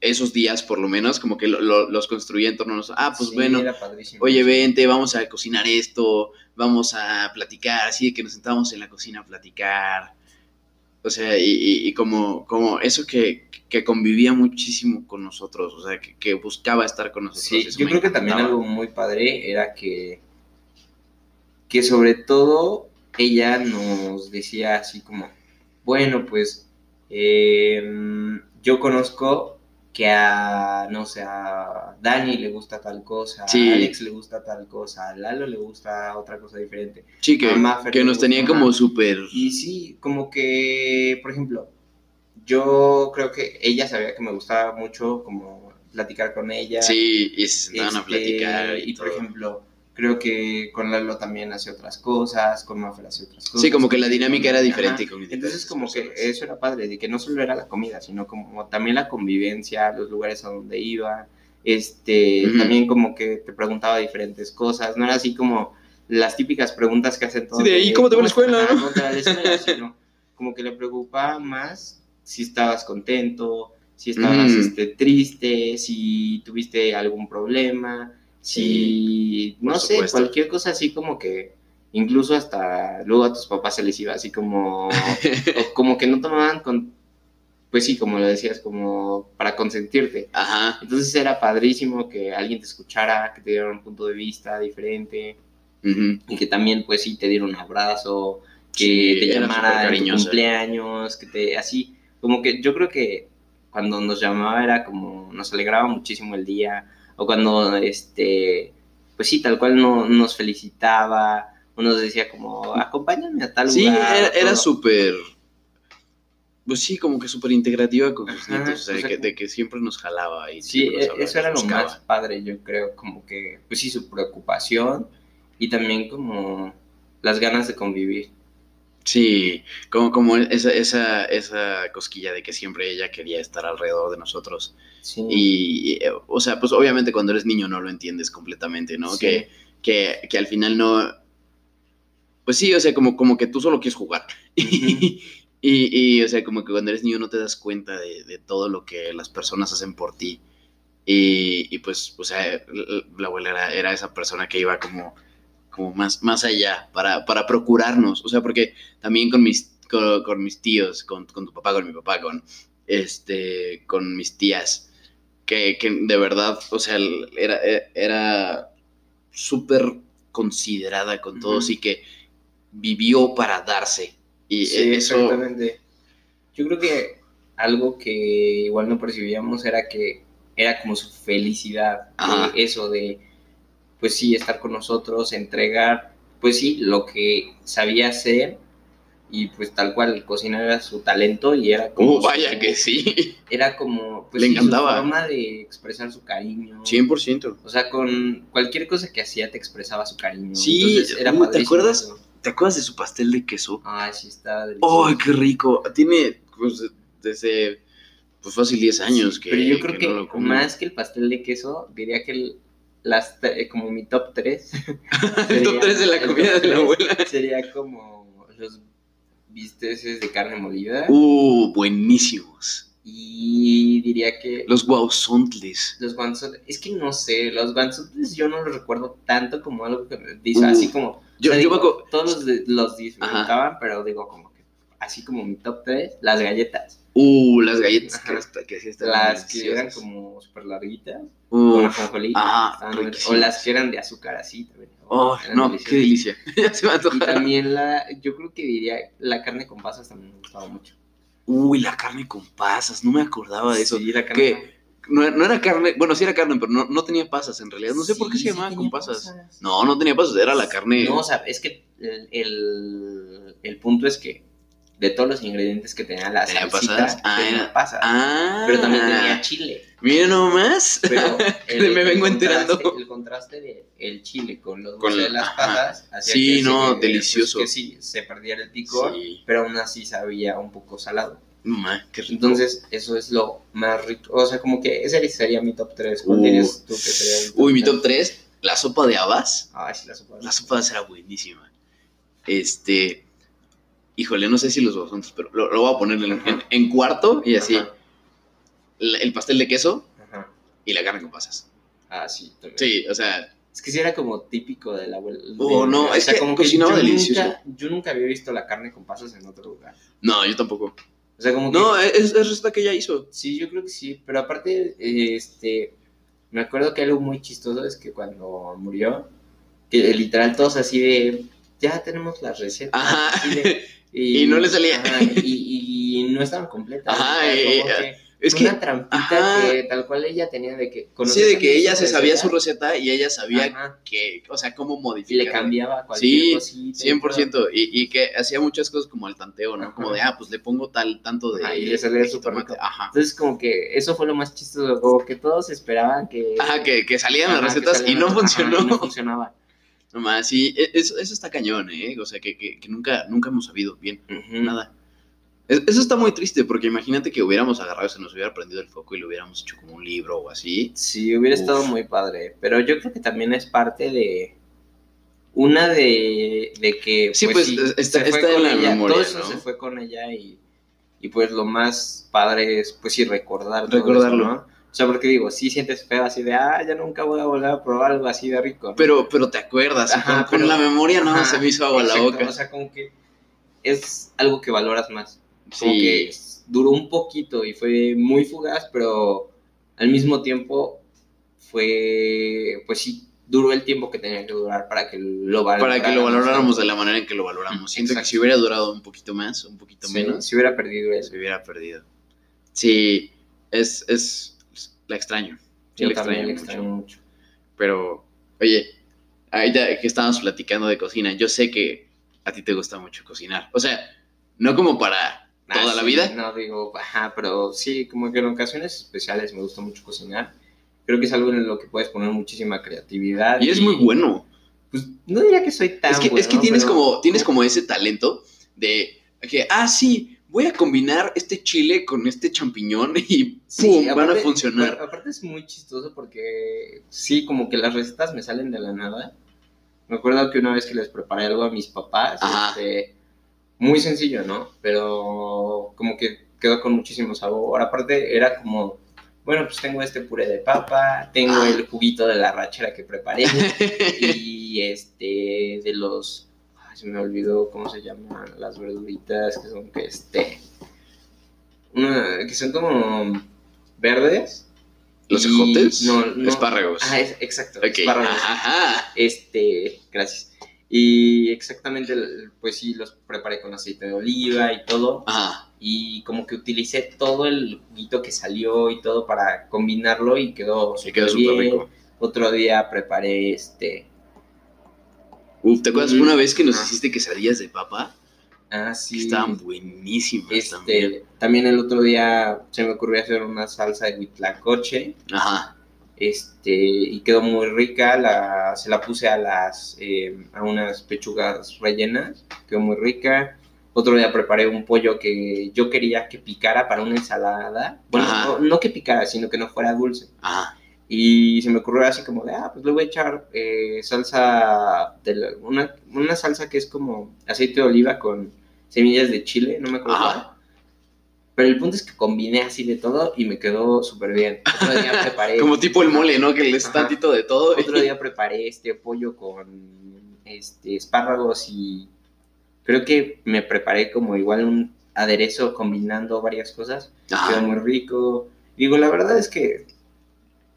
Speaker 2: esos días por lo menos, como que lo- lo- los construía en torno a nosotros. Ah, pues bueno, oye, vente, vamos a cocinar esto, vamos a platicar, así de que nos sentábamos en la cocina a platicar. O sea, y, y- y como, como eso que, que convivía muchísimo con nosotros, o sea, que, que buscaba estar con nosotros.
Speaker 1: Sí, yo creo que también algo muy padre era que, que sobre todo ella nos decía así como, bueno, pues em, yo conozco que a, no sé, a Dani le gusta tal cosa,
Speaker 2: Sí.
Speaker 1: a Alex le gusta tal cosa, a Lalo le gusta otra cosa diferente.
Speaker 2: Sí, que,
Speaker 1: a
Speaker 2: nos
Speaker 1: gusta,
Speaker 2: tenía
Speaker 1: ajá.
Speaker 2: como súper...
Speaker 1: Y sí, como que, por ejemplo, yo creo que ella sabía que me gustaba mucho como platicar con ella.
Speaker 2: Sí, y se sentaban a
Speaker 1: Este,
Speaker 2: platicar y,
Speaker 1: y por ejemplo, creo que con Lalo también hacía otras cosas, con Maffer hacía otras cosas.
Speaker 2: Sí, como que la dinámica era diferente. con
Speaker 1: Entonces como que eso era padre, de que no solo era la comida, sino como también la convivencia, los lugares a donde iba, este, también como que te preguntaba diferentes cosas, no era así como las típicas preguntas que hacen todos.
Speaker 2: Sí, de, ¿y cómo te va la escuela,
Speaker 1: como que le preocupaba más si estabas contento, si estabas este, triste, si tuviste algún problema, si, no sé,
Speaker 2: supuesto.
Speaker 1: cualquier cosa así como que incluso hasta luego a tus papás se les iba así como, o como que no tomaban con, pues sí, como lo decías, como para consentirte.
Speaker 2: Ajá.
Speaker 1: Entonces era padrísimo que alguien te escuchara, que te diera un punto de vista diferente y que también pues sí te diera un abrazo, que
Speaker 2: Sí,
Speaker 1: te llamara en tu cumpleaños, que te así, como que yo creo que cuando nos llamaba era como nos alegraba muchísimo el día o cuando este pues sí, tal cual no, nos felicitaba o nos decía como acompáñame a tal
Speaker 2: Sí,
Speaker 1: lugar.
Speaker 2: era,
Speaker 1: o
Speaker 2: era súper. Pues sí, como que súper integrativa con sus
Speaker 1: Ajá,
Speaker 2: nietos. O sea,
Speaker 1: o sea,
Speaker 2: que-
Speaker 1: como-
Speaker 2: de que siempre nos jalaba y
Speaker 1: Sí,
Speaker 2: nos
Speaker 1: e-
Speaker 2: hablaba,
Speaker 1: eso era lo más padre, yo creo, como que, pues sí, su preocupación y también como las ganas de convivir.
Speaker 2: Sí, como, como esa, esa, esa cosquilla de que siempre ella quería estar alrededor de nosotros.
Speaker 1: Sí.
Speaker 2: Y, eh, o sea, pues obviamente cuando eres niño no lo entiendes completamente, ¿no?
Speaker 1: Sí.
Speaker 2: Que, que, que al final no. Pues sí, o sea, como, como que tú solo quieres jugar. y, y, o sea, como que cuando eres niño no te das cuenta de, de todo lo que las personas hacen por ti. Y, y pues, o sea, la abuela era, era esa persona que iba como, como más, más allá para, para procurarnos. O sea, porque también con mis, con, con mis tíos, con, con tu papá, con mi papá, con, este, con mis tías, que, que de verdad, o sea, era, era súper considerada con todos y que vivió para darse. Y
Speaker 1: Sí,
Speaker 2: eso,
Speaker 1: exactamente. Yo creo que algo que igual no percibíamos era que era como su felicidad, de eso de, pues sí, estar con nosotros, entregar, pues sí, lo que sabía hacer y pues tal cual, cocinar era su talento y era como...
Speaker 2: Oh, vaya
Speaker 1: su-
Speaker 2: que sí,
Speaker 1: Era como, pues
Speaker 2: Le
Speaker 1: sí,
Speaker 2: encantaba.
Speaker 1: su forma de expresar su cariño.
Speaker 2: 100%.
Speaker 1: O sea, con cualquier cosa que hacía te expresaba su cariño.
Speaker 2: Sí,
Speaker 1: Entonces, era
Speaker 2: ¿te acuerdas?
Speaker 1: eso.
Speaker 2: ¿Te acuerdas de su pastel de queso?
Speaker 1: Ay, sí, estaba delicioso.
Speaker 2: ¡Ay, qué rico! Tiene pues, desde pues fácil 10 años
Speaker 1: Sí,
Speaker 2: que
Speaker 1: pero yo creo que,
Speaker 2: no
Speaker 1: más que el pastel de queso, diría que el- las eh, como mi top 3
Speaker 2: el top 3 de la comida de la abuela.
Speaker 1: sería como los bisteces de carne molida
Speaker 2: ¡Uh, buenísimos!
Speaker 1: y diría que
Speaker 2: Los guauzontles.
Speaker 1: los guanzotes, es que no sé, los guanzotes yo no los recuerdo tanto como algo que me dice,
Speaker 2: Uh,
Speaker 1: así como,
Speaker 2: Yo,
Speaker 1: o sea,
Speaker 2: yo me
Speaker 1: digo,
Speaker 2: acu-
Speaker 1: todos los, los disfrutaban, pero digo como que, así como mi top 3, las galletas,
Speaker 2: ¡Uh, las galletas
Speaker 1: Ajá.
Speaker 2: que, que sí estaban
Speaker 1: las que eran como súper larguitas,
Speaker 2: ¡Uh,
Speaker 1: con ajonjolí. muy- o las que eran de azúcar así también.
Speaker 2: ¡Oh, no,
Speaker 1: deliciosas.
Speaker 2: qué delicia! ya se me
Speaker 1: Y también la, yo creo que diría, la carne con pasas también me gustaba mucho.
Speaker 2: ¡Uy, la carne con pasas! No me acordaba de eso.
Speaker 1: Sí, la carne
Speaker 2: ¿Qué? No, no era carne, bueno, sí era carne, pero no, no tenía pasas en realidad. No sé por qué se llamaba con pasas.
Speaker 1: pasas.
Speaker 2: No, no tenía pasas, era la carne.
Speaker 1: No, o sea, es que el, el, el punto es que de todos los ingredientes que tenía la
Speaker 2: ¿Tenía
Speaker 1: salsita,
Speaker 2: pasas? Ah,
Speaker 1: tenía pasas.
Speaker 2: Ah,
Speaker 1: Pero también tenía chile.
Speaker 2: Mira nomás.
Speaker 1: Pero
Speaker 2: Me vengo enterando.
Speaker 1: El contraste de el chile con los
Speaker 2: Con
Speaker 1: de
Speaker 2: la-
Speaker 1: las pasas. hacía
Speaker 2: Sí,
Speaker 1: que
Speaker 2: no,
Speaker 1: se- pues,
Speaker 2: delicioso.
Speaker 1: que sí, se perdiera el picor,
Speaker 2: Sí.
Speaker 1: pero aún así sabía un poco salado.
Speaker 2: No ma, qué rico.
Speaker 1: Entonces, eso es lo más rico. O sea, como que ese sería mi top 3. ¿Cuál
Speaker 2: Uh.
Speaker 1: tú que sería el
Speaker 2: Uy, mi
Speaker 1: tres?
Speaker 2: top 3, la sopa de habas.
Speaker 1: Ay, sí, la sopa.
Speaker 2: La sopa de habas era buenísima. Este. Híjole, no sé si los guasantes, pero lo, lo voy a poner en, en- en cuarto y así. El, el pastel de queso
Speaker 1: Ajá.
Speaker 2: y la carne con pasas.
Speaker 1: Ah, sí, también.
Speaker 2: Sí, o sea,
Speaker 1: Es que sí era como típico de la abuela.
Speaker 2: Oh, no, es que cocinaba
Speaker 1: yo
Speaker 2: delicioso.
Speaker 1: Nunca, yo nunca había visto la carne con pasas en otro lugar.
Speaker 2: no, yo tampoco.
Speaker 1: O sea, como que.
Speaker 2: No, es, es receta que ella hizo.
Speaker 1: Sí, yo creo que sí. Pero aparte, este. Me acuerdo que algo muy chistoso es que cuando murió, que literal todos así de. Ya tenemos las recetas.
Speaker 2: Ajá.
Speaker 1: así de-
Speaker 2: Y no le salía.
Speaker 1: ajá, y, y no estaban completas.
Speaker 2: Ajá, y- Es que,
Speaker 1: una trampita
Speaker 2: ajá.
Speaker 1: que tal cual ella tenía de que.
Speaker 2: sí, de que ella se sabía su receta y ella sabía
Speaker 1: ajá,
Speaker 2: que, o sea, cómo
Speaker 1: y
Speaker 2: modificar.
Speaker 1: le cambiaba cualquier
Speaker 2: Sí,
Speaker 1: cosita. y todo.
Speaker 2: 100%. Y, y que hacía muchas cosas como el tanteo, ¿no?
Speaker 1: Ajá.
Speaker 2: Como de, ah, pues le pongo tal, tanto de.
Speaker 1: Y le salía súper rico.
Speaker 2: Ajá.
Speaker 1: Entonces, como que eso fue lo más chistoso, como que todos esperaban que.
Speaker 2: Ajá, que, que salían las recetas y no funcionó.
Speaker 1: y no funcionaba.
Speaker 2: Nomás, sí, e- eso, eso está cañón, ¿eh? O sea, que, que, que nunca, nunca hemos sabido bien, nada. Es- Eso está muy triste, porque imagínate que hubiéramos agarrado, se nos hubiera prendido el foco y lo hubiéramos hecho como un libro o así.
Speaker 1: Sí, hubiera
Speaker 2: Uf.
Speaker 1: estado muy padre. Pero yo creo que también es parte de. Una de, de que.
Speaker 2: Sí, pues, está-
Speaker 1: se fue
Speaker 2: está en la
Speaker 1: ella,
Speaker 2: memoria,
Speaker 1: Todo eso
Speaker 2: ¿no?
Speaker 1: se fue con ella y. Y pues lo más padre es, pues sí, recordar. todo
Speaker 2: Recordarlo.
Speaker 1: eso, ¿no? O sea, porque digo, sí sientes feo así de, ah, ya nunca voy a volver a probar algo así de rico. ¿no?
Speaker 2: Pero, pero te acuerdas,
Speaker 1: Ajá,
Speaker 2: con, con
Speaker 1: pero-
Speaker 2: la memoria no
Speaker 1: Ajá,
Speaker 2: se me hizo agua la
Speaker 1: exacto,
Speaker 2: boca.
Speaker 1: O sea, como que es algo que valoras más. Como
Speaker 2: Sí.
Speaker 1: que duró un poquito y fue muy fugaz, pero al mismo tiempo fue, pues sí, duró el tiempo que tenía que durar para que lo valoráramos.
Speaker 2: Para que lo valoráramos de la manera en que lo valoramos. Siento que si hubiera durado un poquito más, un poquito
Speaker 1: Sí,
Speaker 2: menos,
Speaker 1: Si hubiera perdido eso.
Speaker 2: se hubiera perdido. Sí, es, es, la extraño. Sí,
Speaker 1: Yo
Speaker 2: la
Speaker 1: también le
Speaker 2: mucho.
Speaker 1: extraño mucho.
Speaker 2: Pero, oye, ahorita que estábamos platicando de cocina, yo sé que a ti te gusta mucho cocinar. O sea, no como para toda
Speaker 1: Ah,
Speaker 2: la
Speaker 1: sí,
Speaker 2: vida.
Speaker 1: No digo, ajá, pero sí, como que en ocasiones especiales me gusta mucho cocinar. Creo que es algo en lo que puedes poner muchísima creatividad.
Speaker 2: Y es muy bueno.
Speaker 1: Pues no diría que soy tan
Speaker 2: es que, es
Speaker 1: bueno,
Speaker 2: que tienes,
Speaker 1: pero-
Speaker 2: como, tienes como ese talento de que, ah, sí, voy a combinar este chile con este champiñón y ¡pum!
Speaker 1: Sí,
Speaker 2: van a funcionar.
Speaker 1: Aparte es muy chistoso porque sí, como que las recetas me salen de la nada. Me acuerdo que una vez que les preparé algo a mis papás, este, muy sencillo, ¿no? Pero como que quedó con muchísimo sabor. Aparte era como, bueno, pues tengo este puré de papa, tengo
Speaker 2: Ah.
Speaker 1: el juguito de la rachera que preparé y este de los ay, se me olvidó cómo se llaman las verduritas que son que este una, que son como verdes
Speaker 2: ¿Los ejotes?
Speaker 1: no, no
Speaker 2: Espárragos.
Speaker 1: ah es- exacto espárragos.
Speaker 2: ajá.
Speaker 1: este gracias y exactamente pues sí los preparé con aceite de oliva y todo
Speaker 2: Ajá.
Speaker 1: y como que utilicé todo el juguito que salió y todo para combinarlo y quedó
Speaker 2: quedó
Speaker 1: súper bien.
Speaker 2: rico.
Speaker 1: Otro día preparé este.
Speaker 2: Uf, ¿te acuerdas
Speaker 1: Mm,
Speaker 2: una vez que nos hiciste quesadillas de papa?
Speaker 1: Ah, sí.
Speaker 2: Estaban buenísimas.
Speaker 1: Este, también el otro día se me ocurrió hacer una salsa de huitlacoche.
Speaker 2: Ajá.
Speaker 1: Este, y quedó muy rica. La, se la puse a las eh, a unas pechugas rellenas. Quedó muy rica. Otro día preparé un pollo que yo quería que picara para una ensalada. Bueno, no que picara, sino que no fuera dulce.
Speaker 2: Ajá.
Speaker 1: Y se me ocurrió así como de, ah, pues le voy a echar eh, salsa, de la- una, una salsa que es como aceite de oliva con semillas de chile, no me acuerdo. Cuál. Pero el punto es que combiné así de todo y me quedó súper bien. Otro día preparé...
Speaker 2: Como tipo el mole, ¿no? Que le es tantito de todo.
Speaker 1: Otro día preparé este pollo con este espárragos y creo que me preparé como igual un aderezo combinando varias cosas. Quedó muy rico. Digo, la verdad es que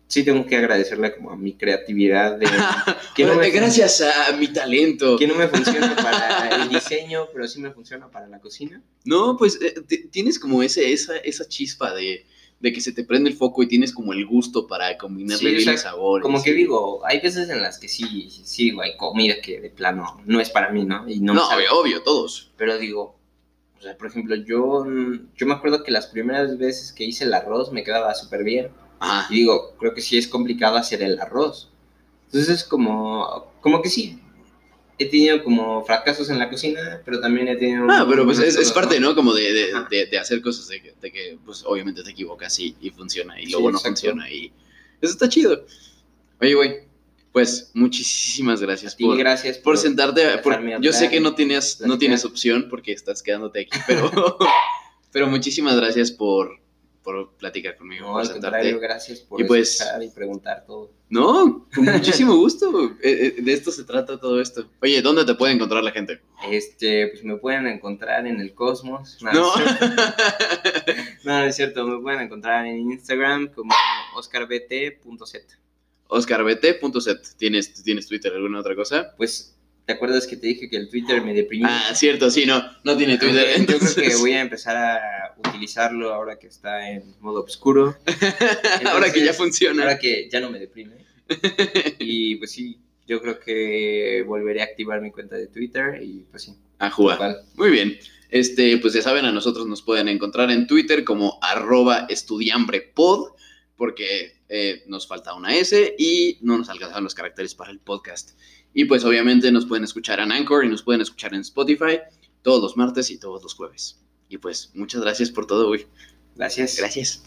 Speaker 1: sí tengo que agradecerle como a mi creatividad de que no me,
Speaker 2: Gracias a mi talento.
Speaker 1: que no me funciona para el diseño, pero sí me funciona para la cocina.
Speaker 2: No, pues eh, tienes como ese, esa, esa chispa de, de que se te prende el foco y tienes como el gusto para combinarle
Speaker 1: Sí, o
Speaker 2: bien
Speaker 1: sea,
Speaker 2: los sabores.
Speaker 1: Como que digo, hay veces en las que sí, sí, digo, hay comida que de plano no es para mí, ¿no? Y no,
Speaker 2: No, obvio, obvio, todos.
Speaker 1: Pero digo, o sea, por ejemplo, yo, yo me acuerdo que las primeras veces que hice el arroz me quedaba súper bien.
Speaker 2: Ajá.
Speaker 1: Y digo, creo que sí es complicado hacer el arroz. Entonces es como, como que sí. He tenido como fracasos en la cocina, pero también he tenido...
Speaker 2: Ah, pero pues es, parte, ¿no? Como de, de,
Speaker 1: Ajá.
Speaker 2: de- de hacer cosas de que, de que, pues obviamente te equivocas y, y funciona y
Speaker 1: Sí,
Speaker 2: luego no
Speaker 1: exacto.
Speaker 2: funciona y eso está chido. Oye, güey, pues muchísimas gracias por,
Speaker 1: gracias
Speaker 2: por sentarte. por- yo sé que no tienes, no tienes opción porque estás quedándote aquí, pero, pero muchísimas gracias por, por platicar conmigo,
Speaker 1: No, al contrario, gracias por
Speaker 2: Y pues-
Speaker 1: escuchar y preguntar todo.
Speaker 2: No, con muchísimo gusto. Eh, eh, De esto se trata todo esto. Oye, ¿dónde te puede encontrar la gente?
Speaker 1: Este, pues me pueden encontrar en el Cosmos. No,
Speaker 2: No.
Speaker 1: es cierto. No, no es cierto, me pueden encontrar en Instagram como oscarbt.z.
Speaker 2: OscarBT.set. ¿Tienes, ¿Tienes Twitter alguna otra cosa?
Speaker 1: Pues, ¿te acuerdas que te dije que el Twitter me deprimió?
Speaker 2: Ah, cierto, sí, no, no tiene Twitter.
Speaker 1: Yo creo que voy a empezar a utilizarlo ahora que está en modo oscuro.
Speaker 2: Ahora que ya funciona.
Speaker 1: Ahora que ya no me deprime. Y pues sí, yo creo que volveré a activar mi cuenta de Twitter y pues sí.
Speaker 2: A jugar. Muy bien. Este, pues ya saben, a nosotros nos pueden encontrar en Twitter como arroba estudiambrepod, porque eh, nos falta una S y no nos alcanzaron los caracteres para el podcast. Y pues obviamente nos pueden escuchar en Anchor y nos pueden escuchar en Spotify todos los martes y todos los jueves. Y pues muchas gracias por todo, güey.
Speaker 1: Gracias.
Speaker 2: Gracias.